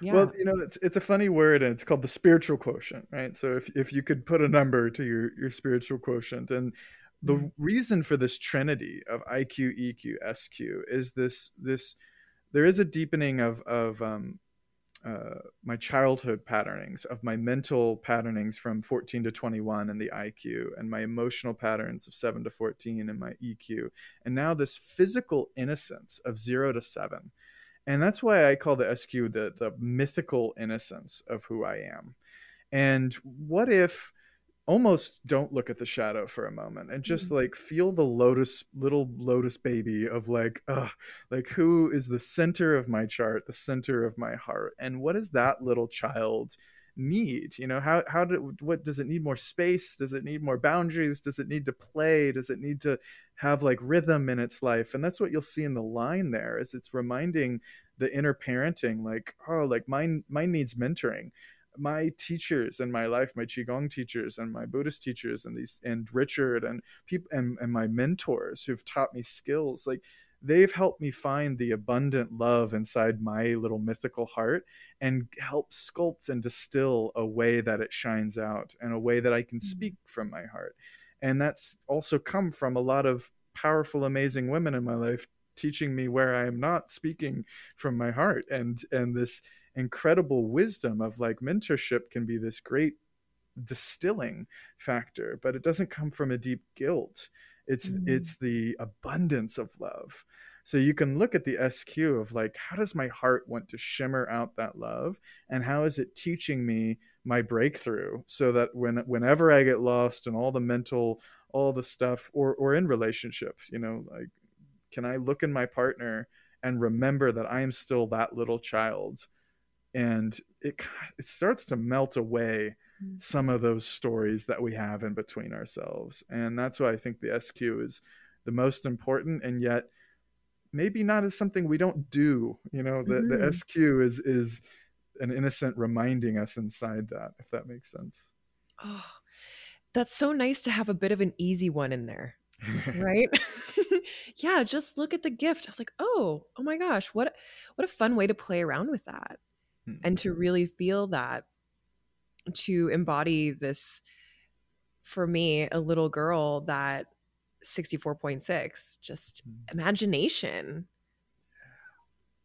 Yeah. Well, you know, it's it's a funny word and it's called the spiritual quotient, right? So if if you could put a number to your your spiritual quotient and the mm reason for this trinity of IQ, EQ, SQ is this this there is a deepening of of um, uh, my childhood patternings, of my mental patternings from 14 to 21 and the IQ, and my emotional patterns of 7 to 14 and my EQ, and now this physical innocence of 0 to 7. And that's why I call the SQ the, the mythical innocence of who I am. And what if almost don't look at the shadow for a moment and just mm-hmm. like feel the lotus little lotus baby of like uh like who is the center of my chart the center of my heart and what does that little child need? You know how how do what does it need more space? Does it need more boundaries? Does it need to play? Does it need to have like rhythm in its life? And that's what you'll see in the line there is it's reminding the inner parenting like oh like mine mine needs mentoring my teachers in my life, my qigong teachers and my Buddhist teachers, and these and Richard and people and, and my mentors who've taught me skills, like they've helped me find the abundant love inside my little mythical heart and help sculpt and distill a way that it shines out and a way that I can mm. speak from my heart. And that's also come from a lot of powerful, amazing women in my life teaching me where I am not speaking from my heart and and this incredible wisdom of like mentorship can be this great distilling factor but it doesn't come from a deep guilt it's mm. it's the abundance of love so you can look at the sq of like how does my heart want to shimmer out that love and how is it teaching me my breakthrough so that when whenever i get lost and all the mental all the stuff or or in relationship you know like can i look in my partner and remember that i am still that little child and it it starts to melt away mm-hmm. some of those stories that we have in between ourselves and that's why i think the sq is the most important and yet maybe not as something we don't do you know? The, mm-hmm. the sq is is an innocent reminding us inside that if that makes sense. Oh that's so nice to have a bit of an easy one in there right? Yeah just look at the gift. I was like oh oh my gosh what what a fun way to play around with that mm-hmm. and to really feel that to embody this for me a little girl that 64.6 just mm-hmm. imagination.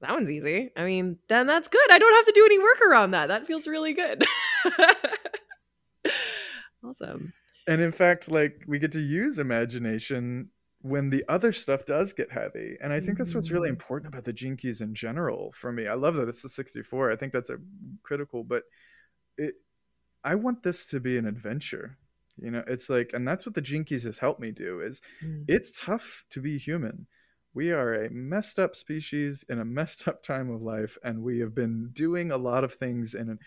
That one's easy. I mean then that's good. I don't have to do any work around that. That feels really good. Awesome. And in fact like we get to use imagination when the other stuff does get heavy. And I think that's what's really mm-hmm. important about the Gene Keys in general for me. I love that it's the 64. I think that's a critical, but it I want this to be an adventure. You know, it's like and that's what the Gene Keys has helped me do is mm. it's tough to be human. We are a messed up species in a messed up time of life and we have been doing a lot of things in an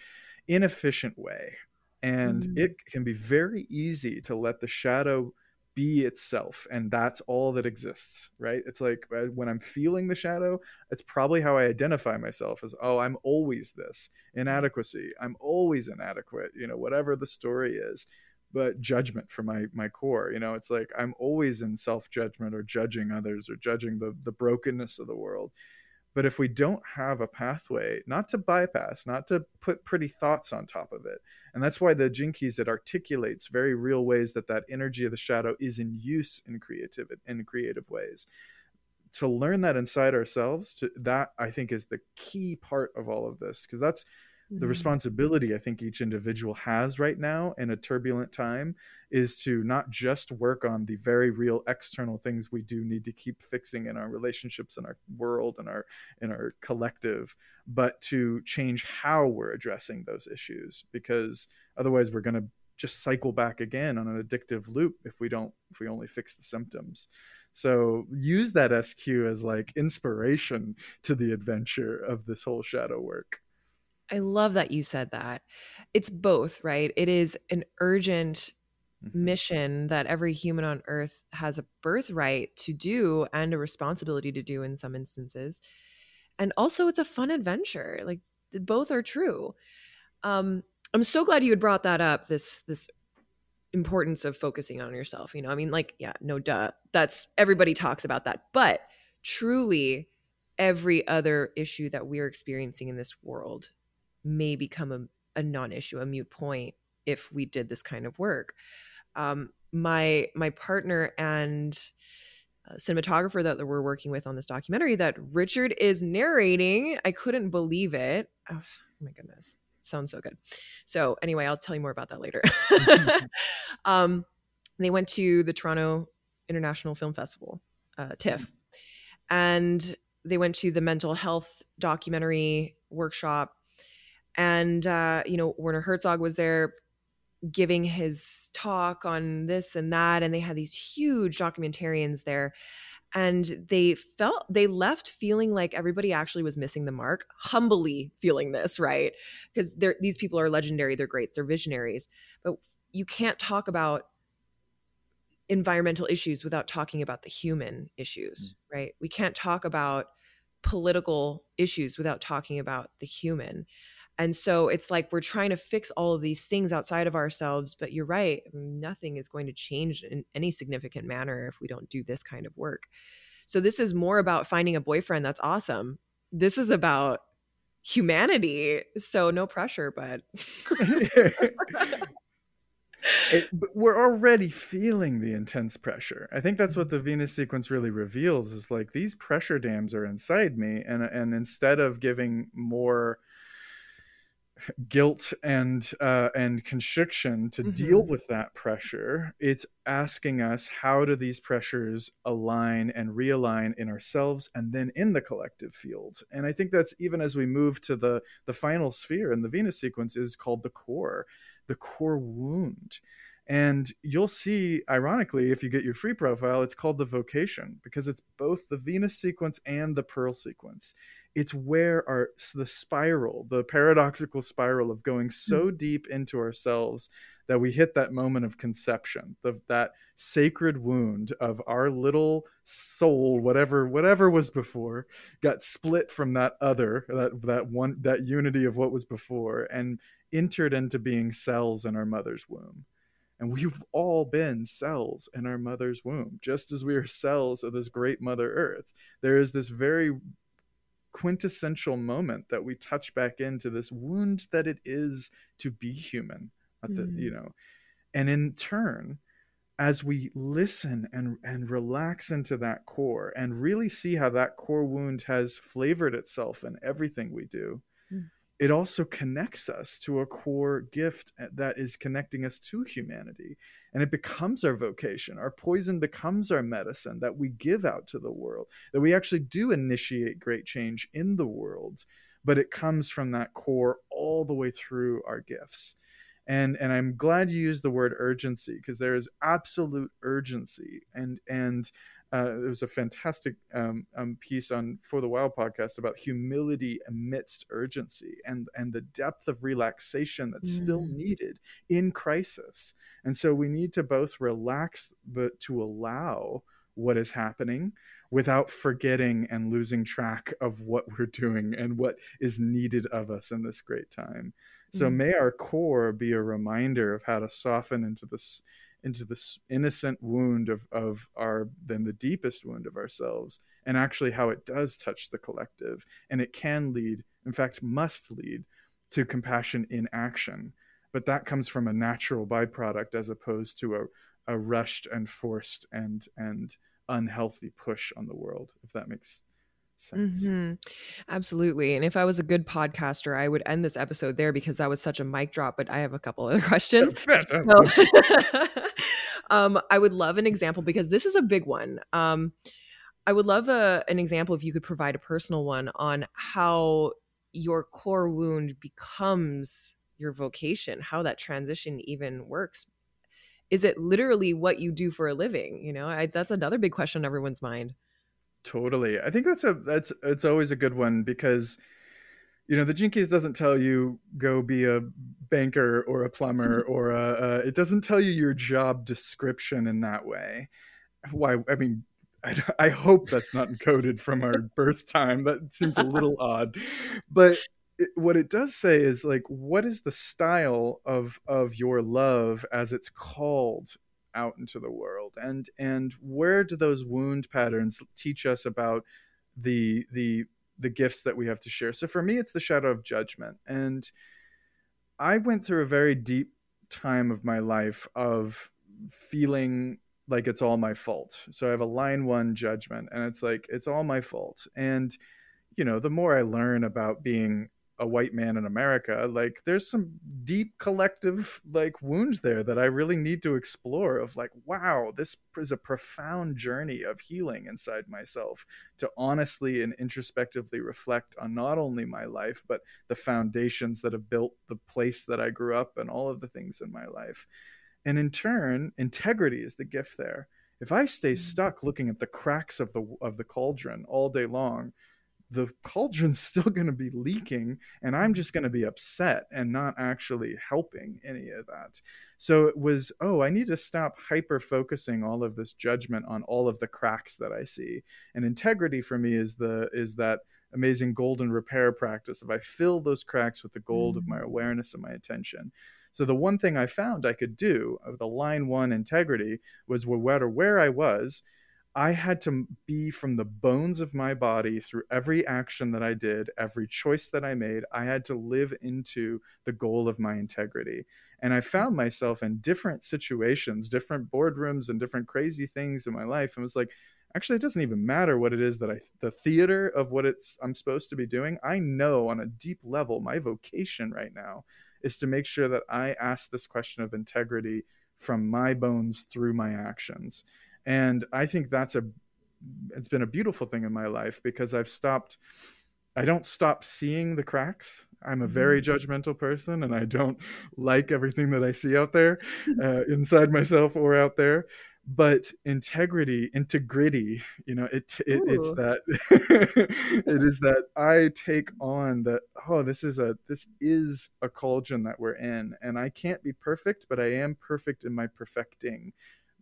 inefficient way. And mm. it can be very easy to let the shadow be itself and that's all that exists right? It's like uh, when i'm feeling the shadow it's probably how i identify myself as oh i'm always this inadequacy i'm always inadequate you know whatever the story is but judgment from my my core you know? It's like i'm always in self judgment or judging others or judging the the brokenness of the world but if we don't have a pathway, not to bypass, not to put pretty thoughts on top of it, and that's why the Gene Keys it articulates very real ways that that energy of the shadow is in use in creative in creative ways. To learn that inside ourselves, to, that I think is the key part of all of this because that's the mm-hmm. responsibility I think each individual has right now in a turbulent time is to not just work on the very real external things we do need to keep fixing in our relationships in our world and our in our collective but to change how we're addressing those issues because otherwise we're going to just cycle back again on an addictive loop if we don't if we only fix the symptoms so use that sq as like inspiration to the adventure of this whole shadow work I love that you said that. It's both, right? It is an urgent mm-hmm. mission that every human on earth has a birthright to do and a responsibility to do in some instances. And also it's a fun adventure. Like both are true. Um I'm so glad you had brought that up this this importance of focusing on yourself, you know. I mean like yeah, no duh. That's everybody talks about that. But truly every other issue that we're experiencing in this world may become a, a non-issue a mute point if we did this kind of work um, my my partner and cinematographer that we're working with on this documentary that Richard is narrating. I couldn't believe it. Oh, my goodness. It sounds so good. So anyway, I'll tell you more about that later. um, they went to the Toronto International Film Festival, uh, TIFF, and they went to the mental health documentary workshop. And, uh, you know, Werner Herzog was there giving his talk on this and that and they had these huge documentarians there. And they felt they left feeling like everybody actually was missing the mark humbly feeling this right? Because these people are legendary they're greats they're visionaries. But you can't talk about environmental issues without talking about the human issues mm. right? We can't talk about political issues without talking about the human and so it's like we're trying to fix all of these things outside of ourselves, but you're right, nothing is going to change in any significant manner if we don't do this kind of work. So this is more about finding a boyfriend that's awesome. This is about humanity. So no pressure, but it, we're already feeling the intense pressure. I think that's what the mm-hmm. Venus sequence really reveals is like these pressure dams are inside me and and instead of giving more guilt and uh, and constriction to mm-hmm. deal with that pressure it's asking us how do these pressures align and realign in ourselves and then in the collective field. And i think that's even as we move to the the final sphere in the venus sequence is called the core the core wound. And you'll see ironically if you get your free profile it's called the vocation because it's both the venus sequence and the pearl sequence it's where our the spiral the paradoxical spiral of going so mm-hmm. deep into ourselves that we hit that moment of conception of that sacred wound of our little soul whatever whatever was before got split from that other that that one that unity of what was before and entered into being cells in our mother's womb and we've all been cells in our mother's womb just as we are cells of this great mother earth there is this very quintessential moment that we touch back into this wound that it is to be human mm. the, you know and in turn as we listen and and relax into that core and really see how that core wound has flavored itself in everything we do mm. it also connects us to a core gift eh, that is connecting us to humanity and it becomes our vocation. Our poison becomes our medicine that we give out to the world, that we actually do initiate great change in the world, but it comes from that core all the way through our gifts. And, and I'm glad you used the word urgency because there is absolute urgency and and uh, there was a fantastic um, um, piece on for the Wild podcast about humility amidst urgency and and the depth of relaxation that's mm. still needed in crisis. And so we need to both relax the to allow what is happening without forgetting and losing track of what we're doing and what is needed of us in this great time. So mm. may our core be a reminder of how to soften into this into this innocent wound of, of our then the deepest wound of ourselves and actually how it does touch the collective and it can lead in fact must lead to compassion in action. But that comes from a natural byproduct as opposed to a, a rushed and forced and and unhealthy push on the world if that makes sense. Mm-hmm. Absolutely. And if I was a good podcaster, I would end this episode there because that was such a mic drop. But I have a couple other questions. So, um, I would love an example because this is a big one. Um, I would love a, an example if you could provide a personal one on how your core wound becomes your vocation, how that transition even works. Is it literally what you do for a living? You know, I, that's another big question on everyone's mind. Totally. I think that's a that's it's always a good one because you know the Gene Keys doesn't tell you go be a banker or a plumber or a, uh, it doesn't tell you your job description in that way. Why? I mean, I, I hope that's not encoded from our birth time. That seems a little odd, but it, what it does say is like, what is the style of of your love as it's called out into the world and and where do those wound patterns teach us about the the the gifts that we have to share so for me it's the shadow of judgment and i went through a very deep time of my life of feeling like it's all my fault. So I have a line one judgment, and it's like it's all my fault. And you know, the more I learn about being a white man in America, like there's some deep collective like wounds there that I really need to explore of like, wow, this is a profound journey of healing inside myself to honestly and introspectively reflect on not only my life, but the foundations that have built the place that I grew up and all of the things in my life. And in turn, integrity is the gift there. If I stay mm. stuck looking at the cracks of the of the cauldron all day long, the cauldron's still going to be leaking and i'm just going to be upset and not actually helping any of that so it was oh i need to stop hyper focusing all of this judgment on all of the cracks that i see and integrity for me is the is that amazing golden repair practice if i fill those cracks with the gold mm-hmm. of my mm. awareness and my attention so the one thing i found i could do of the line one integrity was no matter where i was I had to be from the bones of my body through every action that I did, every choice that I made. I had to live into the goal of my integrity. And I found myself in different situations, different boardrooms, and different crazy things in my life. And was like, actually, it doesn't even matter what it is that I, the theater of what it's I'm supposed to be doing. I know on a deep level, my vocation right now is to make sure that I ask this question of integrity from my bones through my actions and i think that's a it's been a beautiful thing in my life because i've stopped i don't stop seeing the cracks. I'm a very mm-hmm. judgmental person and i don't like everything that i see out there uh, inside myself or out there. But integrity integrity you know it, it it's that it is that i take on that oh this is a this is a cauldron that we're in. And i can't be perfect but i am perfect in my perfecting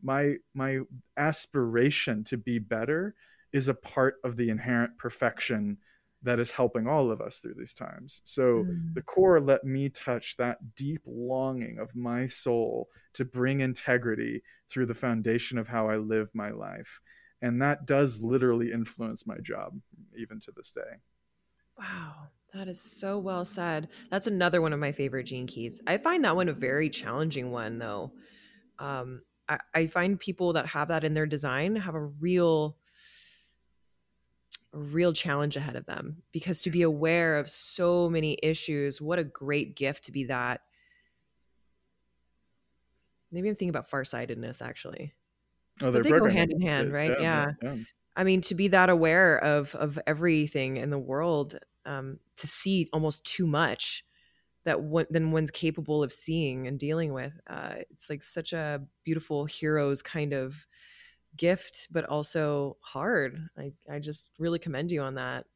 my my aspiration to be better is a part of the inherent perfection that is helping all of us through these times. So mm. the core let me touch that deep longing of my soul to bring integrity through the foundation of how I live my life. And that does literally influence my job even to this day. Wow. That is so well said. That's another one of my favorite gene keys. I find that one a very challenging one though. Um, I, I find people that have that in their design have a real a real challenge ahead of them because to be aware of so many issues what a great gift to be that. Maybe i'm thinking about farsightedness actually. Oh they go hand in hand right? Yeah, yeah. yeah, i mean to be that aware of of everything in the world um, to see almost too much that one, than one's capable of seeing and dealing with. Uh, it's like such a beautiful hero's kind of gift, but also hard. I, I just really commend you on that.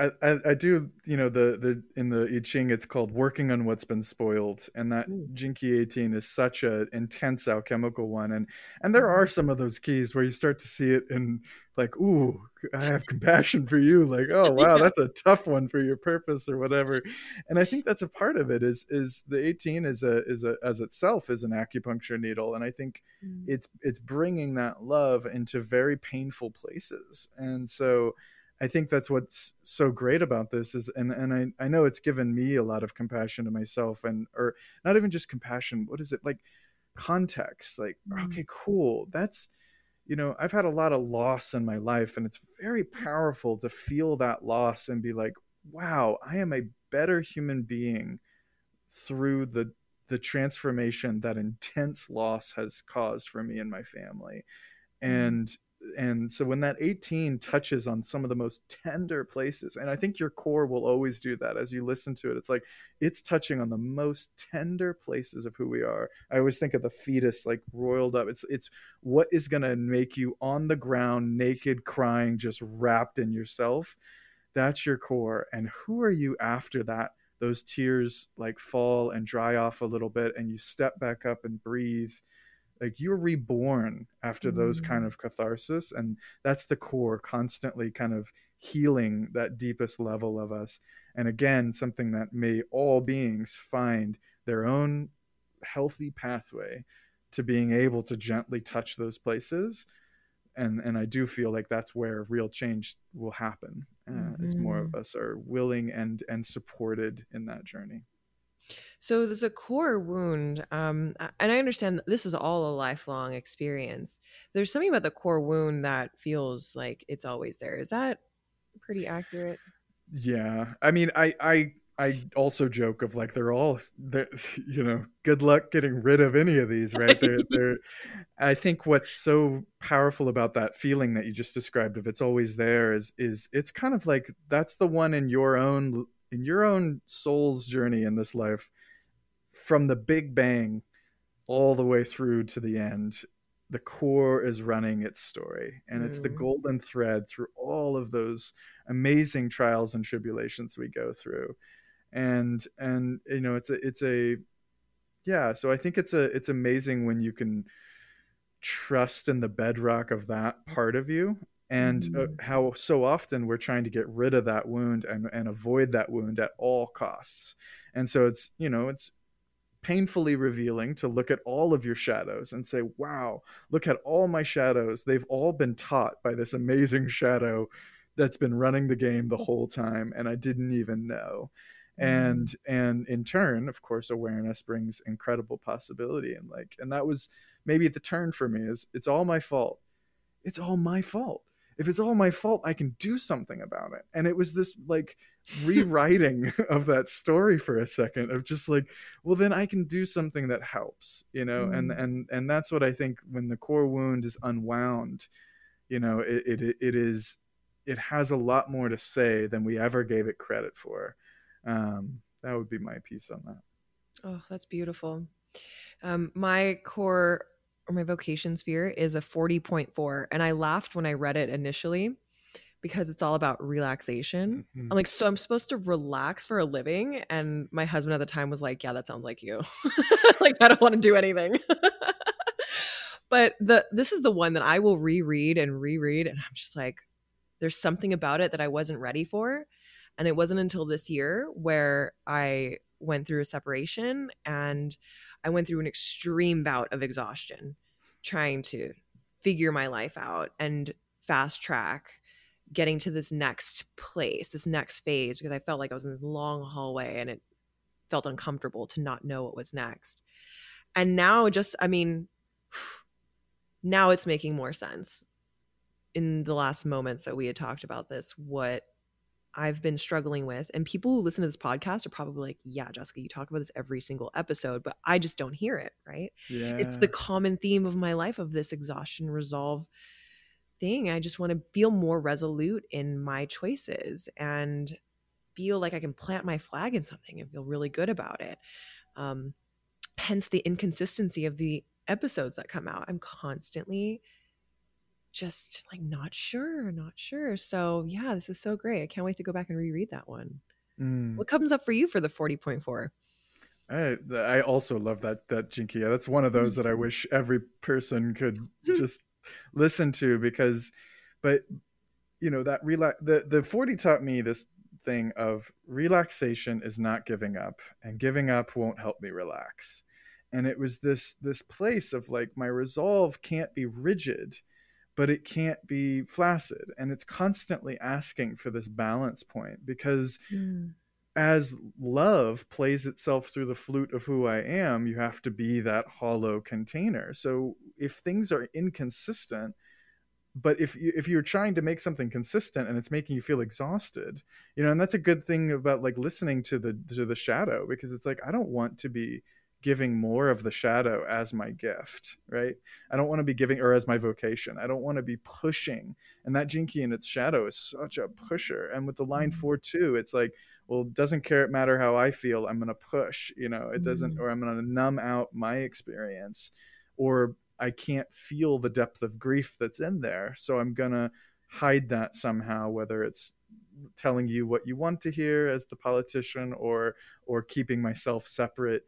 I, I, I do you know the the in the I Ching it's called working on what's been spoiled and that. Gene Key 18 is such a intense alchemical one and and there are mm-hmm. some of those keys where you start to see it in like ooh I have compassion for you like oh wow that's a tough one for your purpose or whatever and I think that's a part of it is is the 18 is a is a as itself is an acupuncture needle and I think mm. it's it's bringing that love into very painful places and so I think that's what's so great about this is and and I, I know it's given me a lot of compassion to myself and or not even just compassion what is it like context like mm. okay cool that's you know I've had a lot of loss in my life and it's very powerful to feel that loss and be like wow I am a better human being through the the transformation that intense loss has caused for me and my family mm. and and so when that 18 touches on some of the most tender places and i think your core will always do that as you listen to it it's like it's touching on the most tender places of who we are. I always think of the fetus like roiled up. It's it's what is going to make you on the ground naked crying just wrapped in yourself. That's your core. And who are you after that? Those tears like fall and dry off a little bit and you step back up and breathe like you're reborn after those kind mm. of catharsis and that's the core constantly kind of healing that deepest level of us and again something that may all beings find their own healthy pathway to being able to gently touch those places and and i do feel like that's where real change will happen uh, mm-hmm. as more of mm-hmm. us are willing and and supported in that journey So there's a core wound, um, and I understand this is all a lifelong experience. There's something about the core wound that feels like it's always there. Is that pretty accurate? Yeah, I mean, I I I also joke of like they're all they're, you know good luck getting rid of any of these right they're, they're I think what's so powerful about that feeling that you just described of it's always there is is it's kind of like that's the one in your own in your own soul's journey in this life from the big bang all the way through to the end the core is running its story and mm. it's the mm. golden thread through all of those amazing trials and tribulations we go through and and you know it's a it's a yeah so i think it's a it's amazing when you can trust in the bedrock of that part of you and uh, mm. how so often we're trying to get rid of that wound and, and avoid that wound at all costs. And so it's you know it's painfully revealing to look at all of your shadows and say wow look at all my shadows. They've all been taught by this amazing shadow that's been running the game the whole time and i didn't even know. And mm. and in turn of course awareness brings incredible possibility and like and that was maybe the turn for me is it's all my fault. It's all my fault if it's all my fault i can do something about it and it was this like rewriting of that story for a second of just like well then i can do something that helps you know mm. and and and that's what i think when the core wound is unwound you know it, it it is it has a lot more to say than we ever gave it credit for um, that would be my piece on that. Oh, that's beautiful. Um, my core or my vocation sphere is a 40.4. And I laughed when I read it initially because it's all about relaxation. Mm-hmm. I'm like, so I'm supposed to relax for a living. And my husband at the time was like, yeah, that sounds like you. like, I don't want to do anything. but the this is the one that I will reread and reread. And I'm just like, there's something about it that I wasn't ready for. And it wasn't until this year where I went through a separation and I went through an extreme bout of exhaustion trying to figure my life out and fast track getting to this next place, this next phase, because I felt like I was in this long hallway and it felt uncomfortable to not know what was next. And now, just, I mean, now it's making more sense in the last moments that we had talked about this, what I've been struggling with. And people who listen to this podcast are probably like, yeah, Jessica, you talk about this every single episode, but I just don't hear it, right? Yeah. It's the common theme of my life of this exhaustion resolve thing. I just want to feel more resolute in my choices and feel like I can plant my flag in something and feel really good about it. Um, hence the inconsistency of the episodes that come out. I'm constantly just like not sure, not sure. So yeah, this is so great. I can't wait to go back and reread that one. Mm. What comes up for you for the 40.4? I, I also love that that gene key. That's one of those that I wish every person could just listen to because but you know that relax the the 40 taught me this thing of relaxation is not giving up and giving up won't help me relax. And it was this this place of like my resolve can't be rigid but it can't be flaccid and it's constantly asking for this balance point because mm. as love plays itself through the flute of who i am you have to be that hollow container so if things are inconsistent but if you, if you're trying to make something consistent and it's making you feel exhausted you know and that's a good thing about like listening to the to the shadow because it's like i don't want to be giving more of the shadow as my gift, right? I don't want to be giving or as my vocation. I don't want to be pushing. And that gene key in its shadow is such a pusher. And with the line mm-hmm. four two, it's like, well, it doesn't care it matter how I feel. I'm gonna push, you know, it doesn't mm-hmm. or I'm gonna numb out my experience. Or I can't feel the depth of grief that's in there. So I'm gonna hide that somehow, whether it's telling you what you want to hear as the politician or or keeping myself separate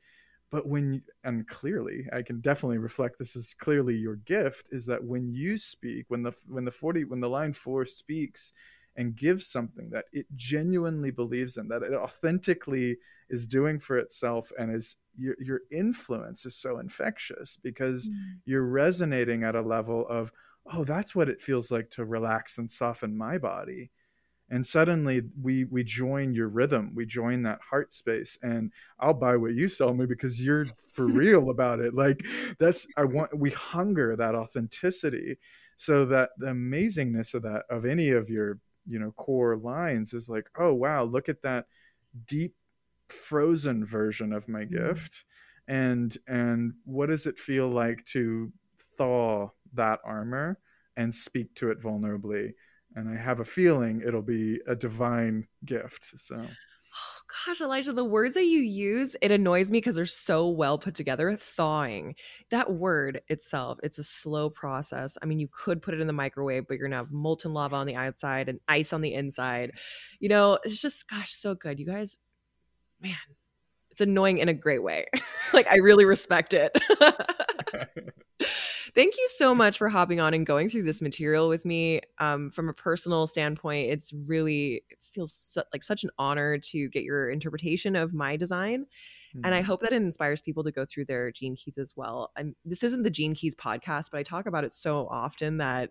but when and clearly i can definitely reflect this is clearly your gift is that when you speak when the when the 40 when the line 4 speaks and gives something that it genuinely believes in that it authentically is doing for itself and is your, your influence is so infectious because mm. you're resonating at a level of oh that's what it feels like to relax and soften my body and suddenly we we join your rhythm. We join that heart space. And i'll buy what you sell me because you're for real about it. Like that's i want we hunger that authenticity. So that the amazingness of that of any of your you know core lines is like oh wow look at that deep frozen version of my mm-hmm. gift. And and what does it feel like to thaw that armor and speak to it vulnerably and I have a feeling it'll be a divine gift. So. Oh gosh, Elijah, the words that you use, it annoys me because they're so well put together. Thawing. That word itself, it's a slow process. I mean, you could put it in the microwave, but you're gonna have molten lava on the outside and ice on the inside. You know, it's just gosh, so good. You guys, man, it's annoying in a great way. like I really respect it. Thank you so much for hopping on and going through this material with me. Um, from a personal standpoint, it's really it feels su- like such an honor to get your interpretation of my design. Mm-hmm. And I mm-hmm. hope that it inspires people to go through their gene keys as well. I'm, this isn't the Gene Keys podcast, but I talk about it so often that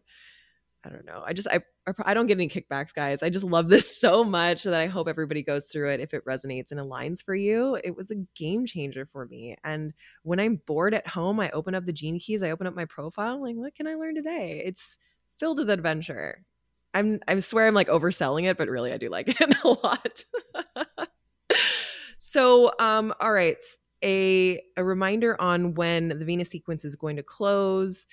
I don't know. I just I I don't get any kickbacks, guys. I just love this so much that I hope everybody goes through it if it resonates and aligns for you. It was a game changer for me. And when I'm bored at home, I open up the Gene Keys, I open up my profile, I'm like, what can I learn today? It's filled with adventure. I'm I swear I'm like overselling it, but really I do like it a lot. so, um, all right, a a reminder on when the Venus sequence is going to close.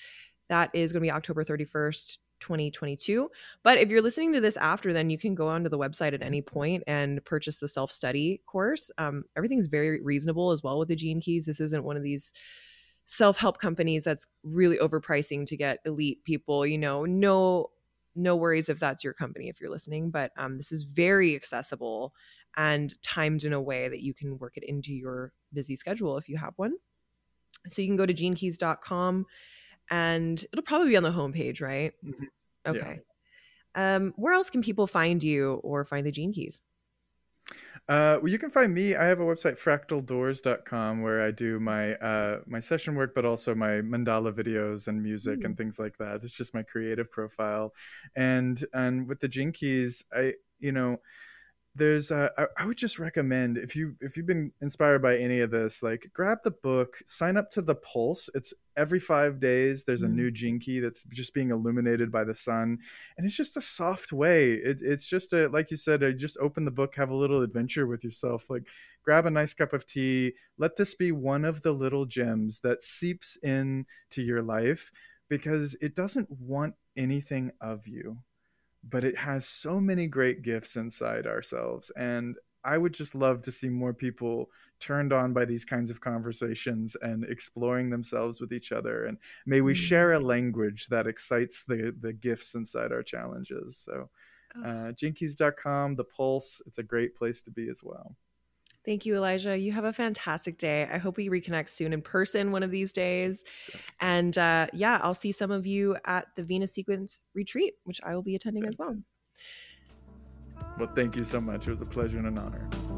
That is going to be October 31st, 2022. But if you're listening to this after, then you can go onto the website at any point and purchase the self study course. Um, everything's very reasonable as well with the Gene Keys. This isn't one of these self help companies that's really overpricing to get elite people. You know, no no worries if that's your company if you're listening but um, this is very accessible and timed in a way that you can work it into your busy schedule if you have one so you can go to genekeys.com and it'll probably be on the homepage, right? Mm-hmm. Okay. Yeah. Um, where else can people find you or find the Gene Keys? Uh, well, you can find me. I have a website, fractaldoors.com, where I do my uh, my session work, but also my mandala videos and music mm. and things like that. It's just my creative profile, and and with the Gene Keys, I you know there's uh, I, I, would just recommend if you if you've been inspired by any of this like grab the book sign up to the pulse. It's every five days there's a mm-hmm. new gene key that's just being illuminated by the sun and it's just a soft way. It, it's just a like you said uh, just open the book have a little adventure with yourself. Like grab a nice cup of tea. Let this be one of the little gems that seeps in to your life because it doesn't want anything of you but it has so many great gifts inside ourselves and I would just love to see more people turned on by these kinds of conversations and exploring themselves with each other. And may we share a mm. language that excites the, the gifts inside our challenges. So, uh, genekeys.com, The Pulse, it's a great place to be as well. Thank you, Elijah. You have a fantastic day. I hope we reconnect soon in person one of these days. Sure. And uh, yeah, I'll see some of you at the Venus Sequence retreat, which I will be attending as well. Well, thank you so much. It was a pleasure and an honor.